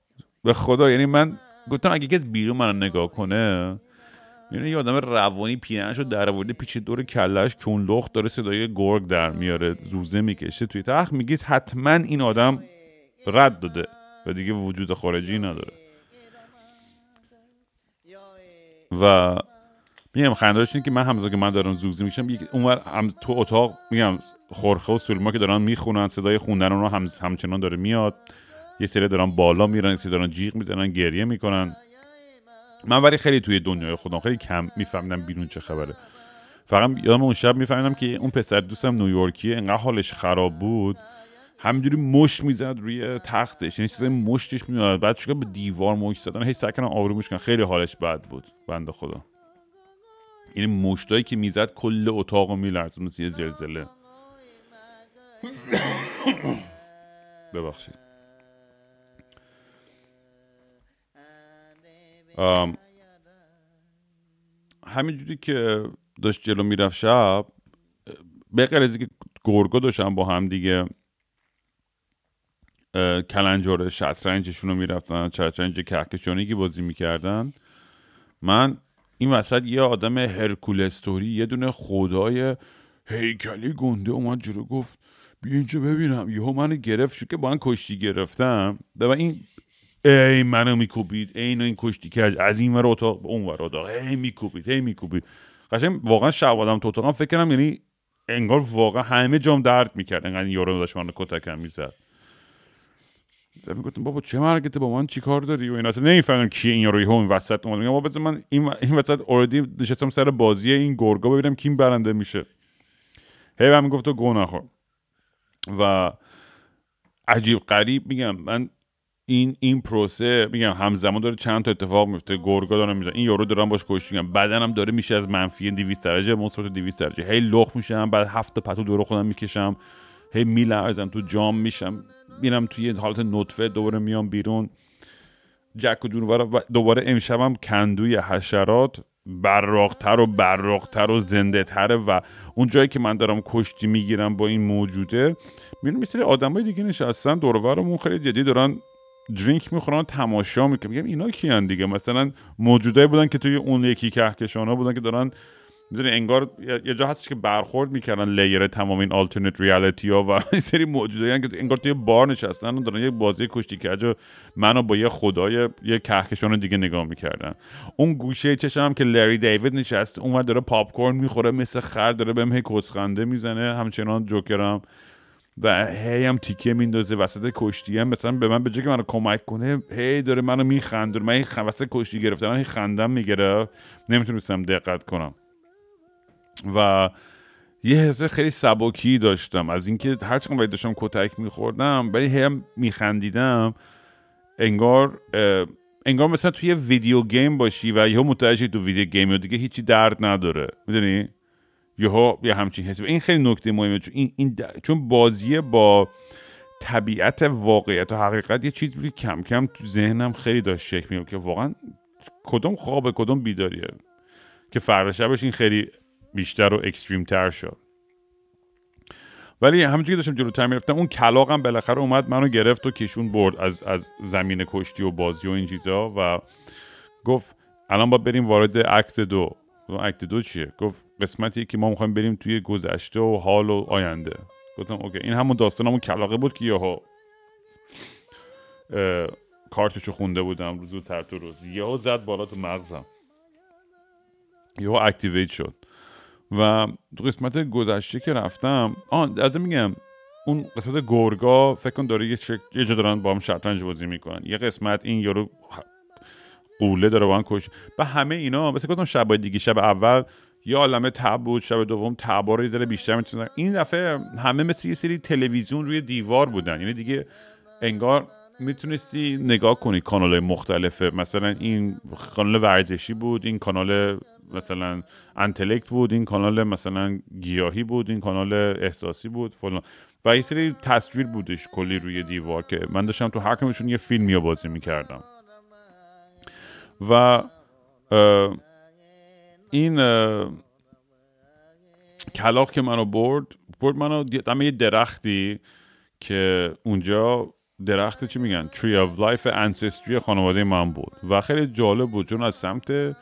به خدا یعنی من گفتم اگه کسی بیرون من نگاه کنه یعنی یه آدم روانی پیرنش رو در آورده پیچ دور کلش کون لخت داره صدای گرگ در میاره زوزه می‌کشه توی تخت میگیز حتما این آدم رد داده و دیگه وجود خارجی نداره. و میگم خندهاش که من همزا که من دارم زوزه می‌کشم اونور هم تو اتاق میگم خورخه و سلما که دارن می‌خونن صدای خوندن رو هم همچنان داره میاد. یه سری دارن بالا میرن یه سری دارن جیغ می‌زنن گریه می‌کنن. من ولی خیلی توی دنیای خودم خیلی کم میفهمیدم بیرون چه خبره. فقط یادم اون شب میفهمیدم که اون پسر دوستم نیویورکیه انقدر حالش خراب بود. همینجوری مشت می‌زد روی تختش یعنی صدای مشتش میاد بعد چون به دیوار مشت زدن هی سعی کردم آرومش خیلی حالش بد بود بنده خدا. یعنی مشتایی که می‌زد کل اتاق رو میلرزون مثل یه زلزله. <coughs> ببخشید. همینجوری که داشت جلو می‌رفت شب به غیر که گرگا داشتن با هم دیگه کلنجار شطرنجشون رو می‌رفتن شطرنج کهکشانی که بازی می‌کردن من این وسط یه آدم هرکولستوری یه دونه خدای هیکلی گنده اومد جلو گفت بیا اینجا ببینم. یهو منو گرفت شو که با من کشتی گرفتم. و این ای منو میکوبید ای این کشتی که از این ور اتاق اون ور اتاق. هی میکوبید هی میکوبید. قشنگ واقعا شب آدم تو اتاقم فکر کنم یعنی انگار واقعا همه جام درد می‌کرد. انقدر یارو داشت منو کتکم می‌زد. می‌گفتم بابا چه مرگته؟ با من چیکار داری؟ و این اصلا نمی‌فهمم کیه این یارو این وسط اومد. میگم بابا من این این وسط اوردی نشستم سر بازی این گرگا ببینم کی برنده میشه. هی بهم می‌گفت تو گو و عجیب غریب میگم. من این این پروسه میگم همزمان داره چند تا اتفاق میفته. گرگا دارم می‌زنن این یارو دارم باش کشتی میگم بدنم داره میشه از منفی 200 درجه مثبت 200 درجه. هی لخ میشم بعد هفت پتو دور خودم می‌کشم. هی میلرزم تو جام میشم. میرم توی حالت نطفه دوباره میام بیرون. جک و جونور دوباره امشبم کندوی حشرات براقتر و براقتر و زنده تره و اون جایی که من دارم کشتی می‌گیرم با این موجوده میرم مثل آدمای دیگه نشستن دورورمون خیلی جدی دارن درینک می‌خورن تماشا می‌کنن. میگم اینا کیان دیگه؟ مثلا موجودایی بودن که توی اون یکی کهکشانا بودن که دارن می‌دونی انگار یه جا هستش که برخورد می‌کردن لیر تمام این آلترنت ریالیتی ها و <laughs> این سری موجودایی که انگار توی بار نشستن و دارن یه بازی کشتی کج و منو با یه خدای یه کهکشان دیگه نگاه می‌کردن. اون گوشه چشم که لری دیوید نشست اونور داره پاپ کورن می‌خوره مثل خر داره بهم هی کسخنده می‌زنه همچنان جوکرم و هی هم تیکه میندازه وسط کشتی هم مثلا به من به که منو کمک کنه هی داره منو میخنده. من این وسط کشتی گرفتن هی خندم می‌گیره. نمی‌تونستم دقت کنم. و یه حس خیلی سبکی داشتم. از اینکه هر چقدر داشتم کتک میخوردم ولی هم میخندیدم. انگار انگار مثلا توی ویدیو گیم باشی و یهو متوجه تو ویدیو گیم و دیگه هیچی درد نداره. می‌دونی؟ یهو یه همچین حسی. این خیلی نکته مهمه چون این, این چون بازی با طبیعت واقعیت و حقیقت یه چیز بود کم کم تو ذهنم خیلی داشت شکل میگم که واقعا کدوم خوابه کدوم بیداریه. که فردا شبش این خیلی بیشتر و اکستریم تر شد. ولی همونجوری که داشتم جلوتر می‌رفتم اون کلاقم بالاخره اومد منو گرفت و کشون برد از, از زمین کشتی و بازی و این چیزا و گفت الان باید بریم وارد اکت دو. اکت دو چیه؟ گفت قسمتی که ما می‌خوایم بریم توی گذشته و حال و آینده. گفتم اوکی این همون داستان همون کلاقه بود که یهو کارتشو خونده بودم زودتر تو روز. یهو زد بالا تو مغزم. یهو اکتیویت شد. و دو قسمت گذشته که رفتم آن از میگم اون قسمت گرگا فکر کن داره یه, یه جا دارن با هم شطرنج بازی می‌کنن. یه قسمت این یارو قوله داره با هم کش و همه اینا مثل گفتم شب دیگه شب اول یه عالمه تب بود شب دوم تبا رو یه بیشتر می‌تونن این دفعه همه مثل یه سری تلویزیون روی دیوار بودن. یعنی دیگه انگار می‌تونستی نگاه کنی کانال مختلفه مثلا این کانال ورزشی بود این کانال مثلا انتلکت بود این کانال مثلا گیاهی بود این کانال احساسی بود فلان. و یه سری تصویر بودش کلی روی دیوار که من داشتم تو هر کمشون یه فیلمی بازی می‌کردم. و این کلاق که منو برد برد منو دم یه درختی که اونجا درخت چی میگن؟ Tree of Life Ancestry خانواده من بود. و خیلی جالب بود چون از سمت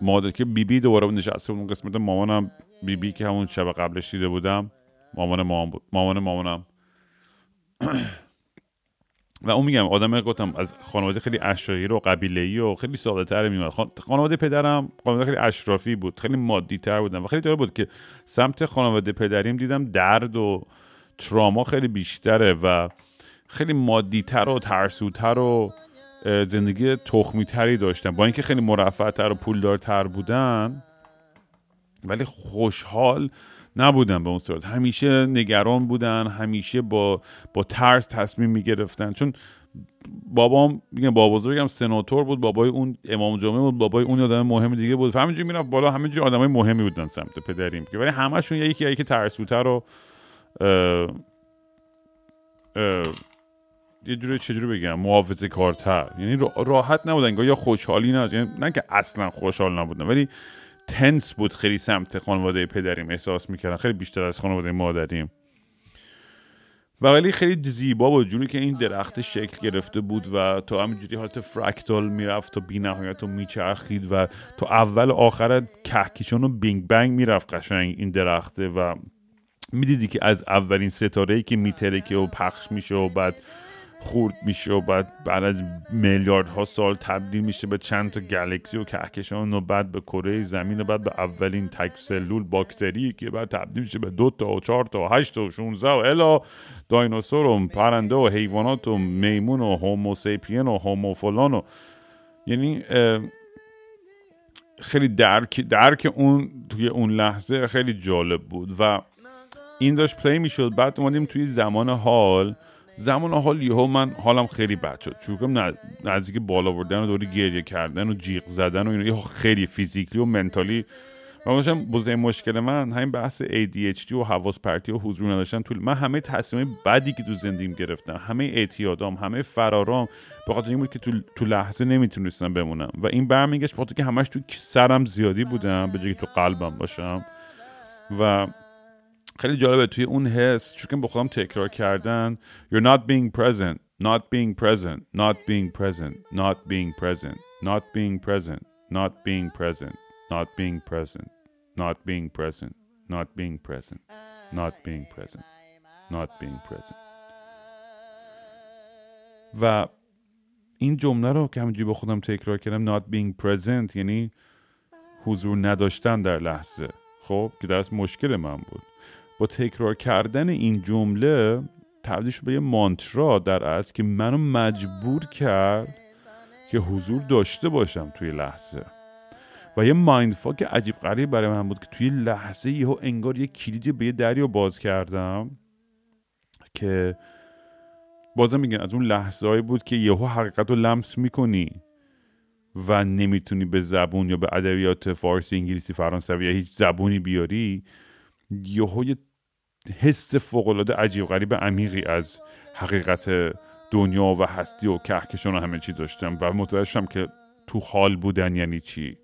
مادر که بیبی بی دوباره نشسته اون قسمت مامانم بیبی بی که همون شب قبلش دیده بودم مامان مامان بود. مامان مامانم. و اون میگم آدم گفتم از خانواده خیلی اشرایی و قبیله ای و خیلی ساده تر میاد خانواده پدرم خانواده خیلی اشرافی بود خیلی مادی تر بودن و خیلی داره بود که سمت خانواده پدریم دیدم درد و تراما خیلی بیشتره و خیلی مادی تر و ترسوتر و زندگی تخمی تری داشتن. با اینکه خیلی مرفع تر و پولدارتر بودن ولی خوشحال نبودن به اون صورت. همیشه نگران بودن همیشه با با ترس تصمیم می‌گرفتن. چون بابام میگم بابا بزرگم سناتور بود بابای اون امام جمعه بود بابای اون آدم مهم دیگه بود. همینجوری می‌رفت بالا همینجوری آدمای مهمی بودن سمت پدریم. ولی همشون یکی یکی ترسوتر رو یه جوری چجوری بگم محافظه کارتر. یعنی راحت نبودن یا خوشحالی نه یعنی نه که اصلا خوشحال نبودن ولی تنس بود خیلی سمت خانواده پدریم احساس می‌کردم. خیلی بیشتر از خانواده مادریم. و ولی خیلی زیبا بود جوری که این درخت شکل گرفته بود و تو همینجوری حالت فرکتال می‌رفت تا بی نهایت و میچرخید و تو اول و آخر کهکشان و بینگ بنگ می‌رفت قشنگ این درخته و می‌دیدی که از اولین ستاره که میترکه و پخش میشه و بعد خورد میشه و بعد بعد از میلیاردها سال تبدیل میشه به چند تا گلکسی و کهکشان و بعد به کره زمین و بعد به اولین تک سلول باکتری که بعد تبدیل میشه به دو تا و چهار تا و هشت و 16 و الا دایناسور و پرنده و حیوانات و میمون و هوموسیپین و هوموفلان و یعنی خیلی درک درک اون توی اون لحظه خیلی جالب بود و این داشت پلی می‌شد. بعد اومدیم توی زمان حال زمان حال یهو من حالم خیلی بد شد. چون نزدیک بالا بردن و دوری گریه کردن و جیغ زدن و اینا خیلی فیزیکلی و منتالی. و باشم بزرگ مشکل من همین بحث ADHD و حواس پرتی و حضور نداشتن طول من همه تصمیم بدی که تو زندگیم گرفتم همه اعتیادام همه فرارام به خاطر این بود که تو, تو لحظه نمی‌تونستم بمونم. و این برمیگشت بخاطر که همش تو سرم زیادی بودم به جایی تو قلبم باشم. و خیلی جالبه توی اون حس چون با خودم تکرار کردن you're not being present not being present not being present not being present not being present not being present not being present not being present not being present not being present not being present و این جمله رو که همینجوری با خودم تکرار کردم not being present یعنی حضور نداشتن در لحظه خب که در مشکل من بود با تکرار کردن این جمله تبدیل شد به یه مانترا در از که منو مجبور کرد که حضور داشته باشم توی لحظه. و یه مایند فاک عجیب غریب برای من بود که توی لحظه یهو انگار یه کلیدی به یه دریا باز کردم که بازم میگن از اون لحظه بود که یهو حقیقت رو لمس می‌کنی و نمی‌تونی به زبون یا به ادبیات فارسی انگلیسی فرانسوی یا هیچ زبونی بیاری. یهو یه حس فوقالعاده عجیب غریب عمیقی از حقیقت دنیا و هستی و کهکشان و همه چی داشتم و متوجه شدم که تو حال بودن یعنی چی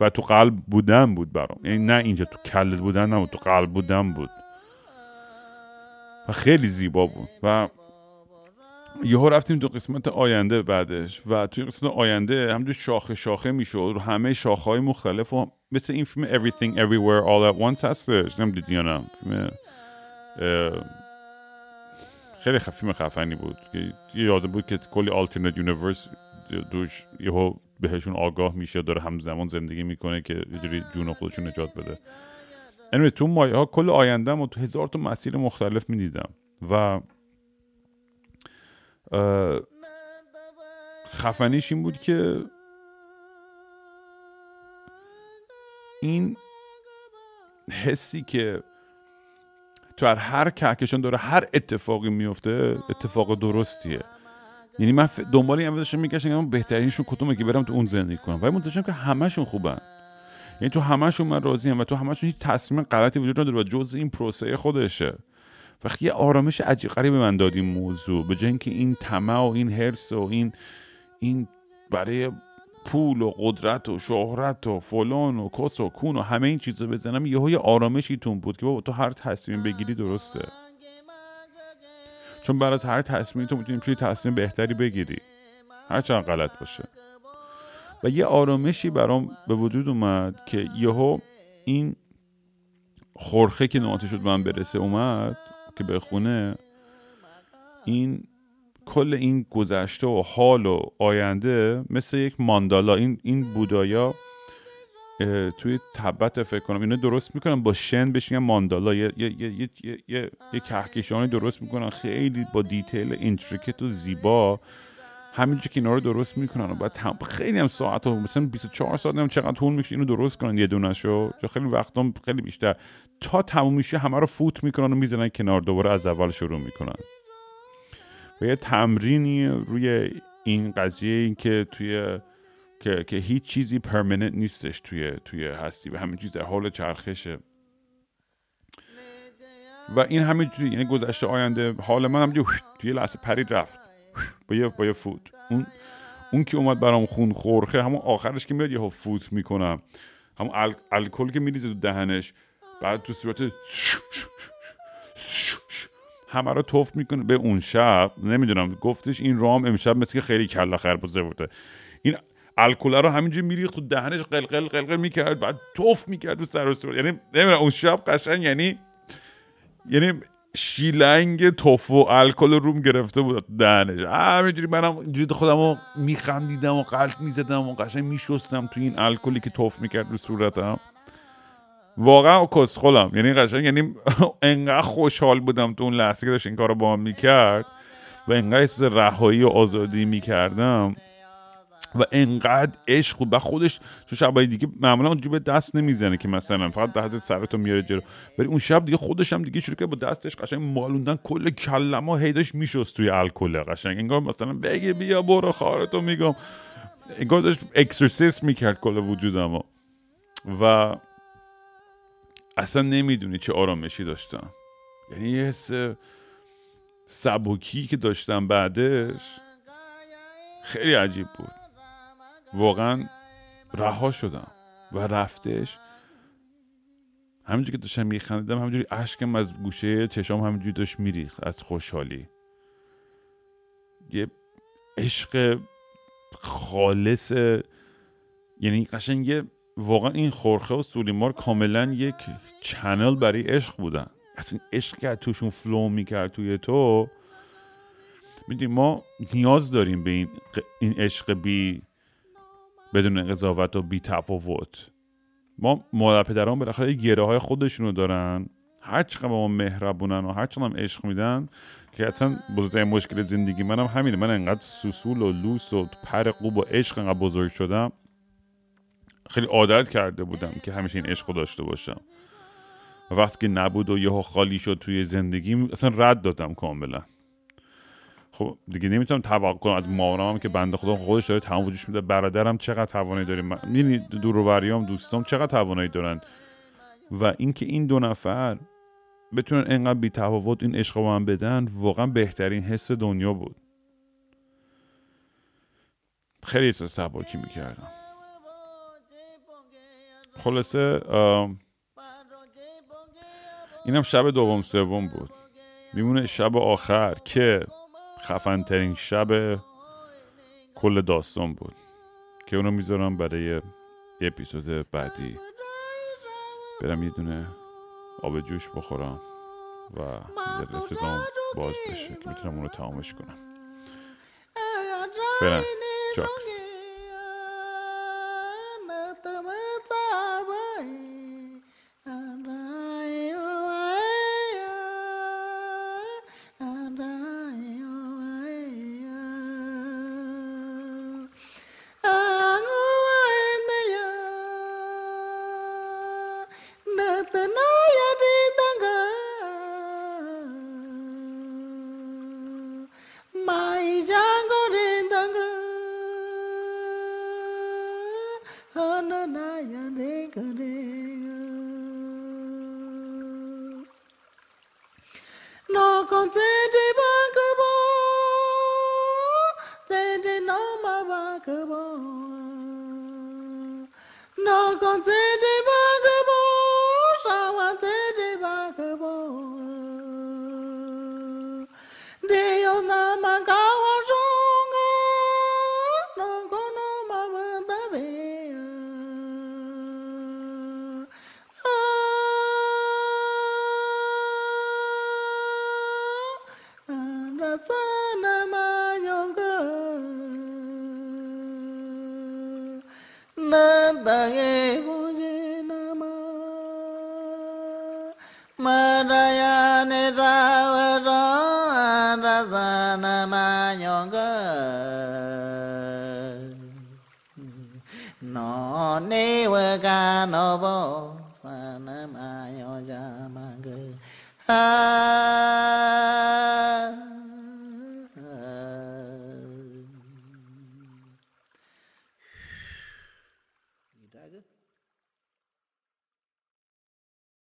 و تو قلب بودن بود برام. یعنی نه اینجا تو کل بودن نه تو قلب بودن بود. و خیلی زیبا بود. و یهو رفتیم تو قسمت آینده بعدش و توی قسمت آینده همجور شاخه شاخه می‌شد. رو همه شاخه های مختلف و مثل این فیلم Everything Everywhere All At Once هستش. نمی‌دید یا نه. فیلم خیلی فیلم خفنی بود. یه یاده بود که کلی alternate universe دوش یهو بهشون آگاه میشه داره همزمان زندگی می‌کنه که یه جون خودشون نجات بده. Anyway, تو مایه ها کل آینده و تو هزار تا مسیر مختلف می‌دیدم و خفنیش این بود که این حسی که تو هر کهکشان داره هر اتفاقی میفته اتفاق درستیه. یعنی من دنبال این داشتم میگشتم بهترینشون کدومه که برم تو اون زندگی کنم. ولی متوجه که همشون خوبن. یعنی تو همشون من راضیم و تو همشون هیچ تصمیم غلطی وجود نداره و جز این پروسه خودشه. وقتی یه آرامش عجیب غریب به من داد موضوع به جای اینکه این طمع و این حرس و این این برای پول و قدرت و شهرت و فلان و کس و کون و همه این چیزا بزنم یهو یه آرامشی تون بود که بابا تو هر تصمیم بگیری درسته. چون بعد از هر تصمیم تو می‌تونی توی تصمیم بهتری بگیری. هرچند غلط باشه. و یه آرامشی برام به وجود اومد که یهو این خورخه که نوبتش شد به من برسه اومد که به خونه این کل این گذشته و حال و آینده مثل یک ماندالا. این این بودایا توی تبت فکر کنم اینو درست می‌کنن با شن بهش میگن ماندالا. یه یه یه یه یه, یه کهکشانی درست می‌کنن. خیلی با detail intricate و زیبا. همینجور که اینا رو درست می‌کنن و بعد خیلی هم ساعت ها مثلا 24 ساعت هم چقدر طول میشه اینو درست کنن یه دونه شو. خیلی وقتا خیلی بیشتر. تا تموم میشه همه رو فوت می‌کنن و می‌زنن کنار دوباره از اول شروع می‌کنن. و یه تمرینی روی این قضیه این که توی که, که هیچ چیزی پرمننت نیستش توی توی هستی و همین چیز در حال چرخشه. و این همینجوری یعنی گذشته آینده حال من هم توی لحظه پرید رفت. با یه با یه فوت. اون اون که اومد برام خون خورخه همون آخرش که میاد یه فوت می‌کنم. همون ال... الکل که میریزه تو دهنش بعد تو صورت همه رو توف می‌کنه به اون شب. نمی‌دونم گفتش این رام امشب مثل که خیلی کلا خربزه بوده. این الکل رو همینجوری میریخت تو دهنش قلقل قلقل می‌کرد بعد توف می‌کرد تو سر و صورت. یعنی نمی‌دونم اون شب قشنگ یعنی یعنی شیلنگ توف و الکل روم گرفته بود. دهنش. همینجوری منم اینجوری خودم رو میخندیدم و قلط می‌زدم و قشنگ میشستم تو این الکلی که توف می‌کرد رو صورتم. واقعا کسخلم یعنی قشنگ یعنی <laughs> انقدر خوشحال بودم تو اون لحظه که داشت این کار رو با من می‌کرد و انقدر احساس رهایی و آزادی می‌کردم. و انقدر عشق و خودش تو شبای دیگه معمولا اونجوری به دست نمی‌زنه که مثلا فقط دهت سرتو میاره جلو. ولی اون شب دیگه خودش هم دیگه شروع کرد با دستش قشنگ مالوندن کل کلمه هیداش میشست توی الکل. قشنگ انگار مثلا بگه بیا برو خارتو میگم. انگار داشت اکسرسیس می‌کرد کل وجودم و اصلا نمی‌دونی چه آرامشی داشتم. یعنی یه حس سبکی که داشتم بعدش خیلی عجیب بود. واقعا رها شدم و رفتش. همینجوری که داشتم میخندیدم همینجوری اشکم از گوشه چشام همینجوری داشت میریخت از خوشحالی. یه عشق خالص یعنی قشنگ یه واقعا این خورخه و سولیمار کاملا یک channel برای عشق بودن. اصلا عشق که توشون flow می‌کرد توی تو. می‌دونی ما نیاز داریم به این عشق بی بدون قضاوت و بی تفاوت. ما مادر پدران بالاخره گره های خودشونو دارن. هر چقدر ما مهربونن و هر چقدر هم عشق میدن که اصلا بزرگترین مشکل زندگی منم هم همینه. من انقدر سوسول و لوس و پر قوب و عشق انقدر بزرگ شدم. خیلی عادت کرده بودم که همیشه این عشق داشته باشم. وقتی که نبود و یهو خالی شد توی زندگی اصلا رد دادم کاملا. خب دیگه نمی‌تونم توقع کنم. از مامانم که بنده خدا خودش داره تمام وجودش میده. برادرم چقدر توانایی داره؟ می‌بینی دوروبریام دوستام چقدر توانایی دارن؟ و اینکه این دو نفر بتونن انقدر بی تفاوت این عشق من بدن واقعا بهترین حس دنیا بود. خیلی احساس سباکی می‌کردم. خلاصه اینم شب دوم سوم بود. میمونه شب آخر که خفن ترین شب کل داستان بود که اونو می‌ذارم برای یه اپیزود بعدی. برم یه دونه آب جوش بخورم و صدام باز بشه که می‌تونم اونو تمامش کنم. برم. جاکس.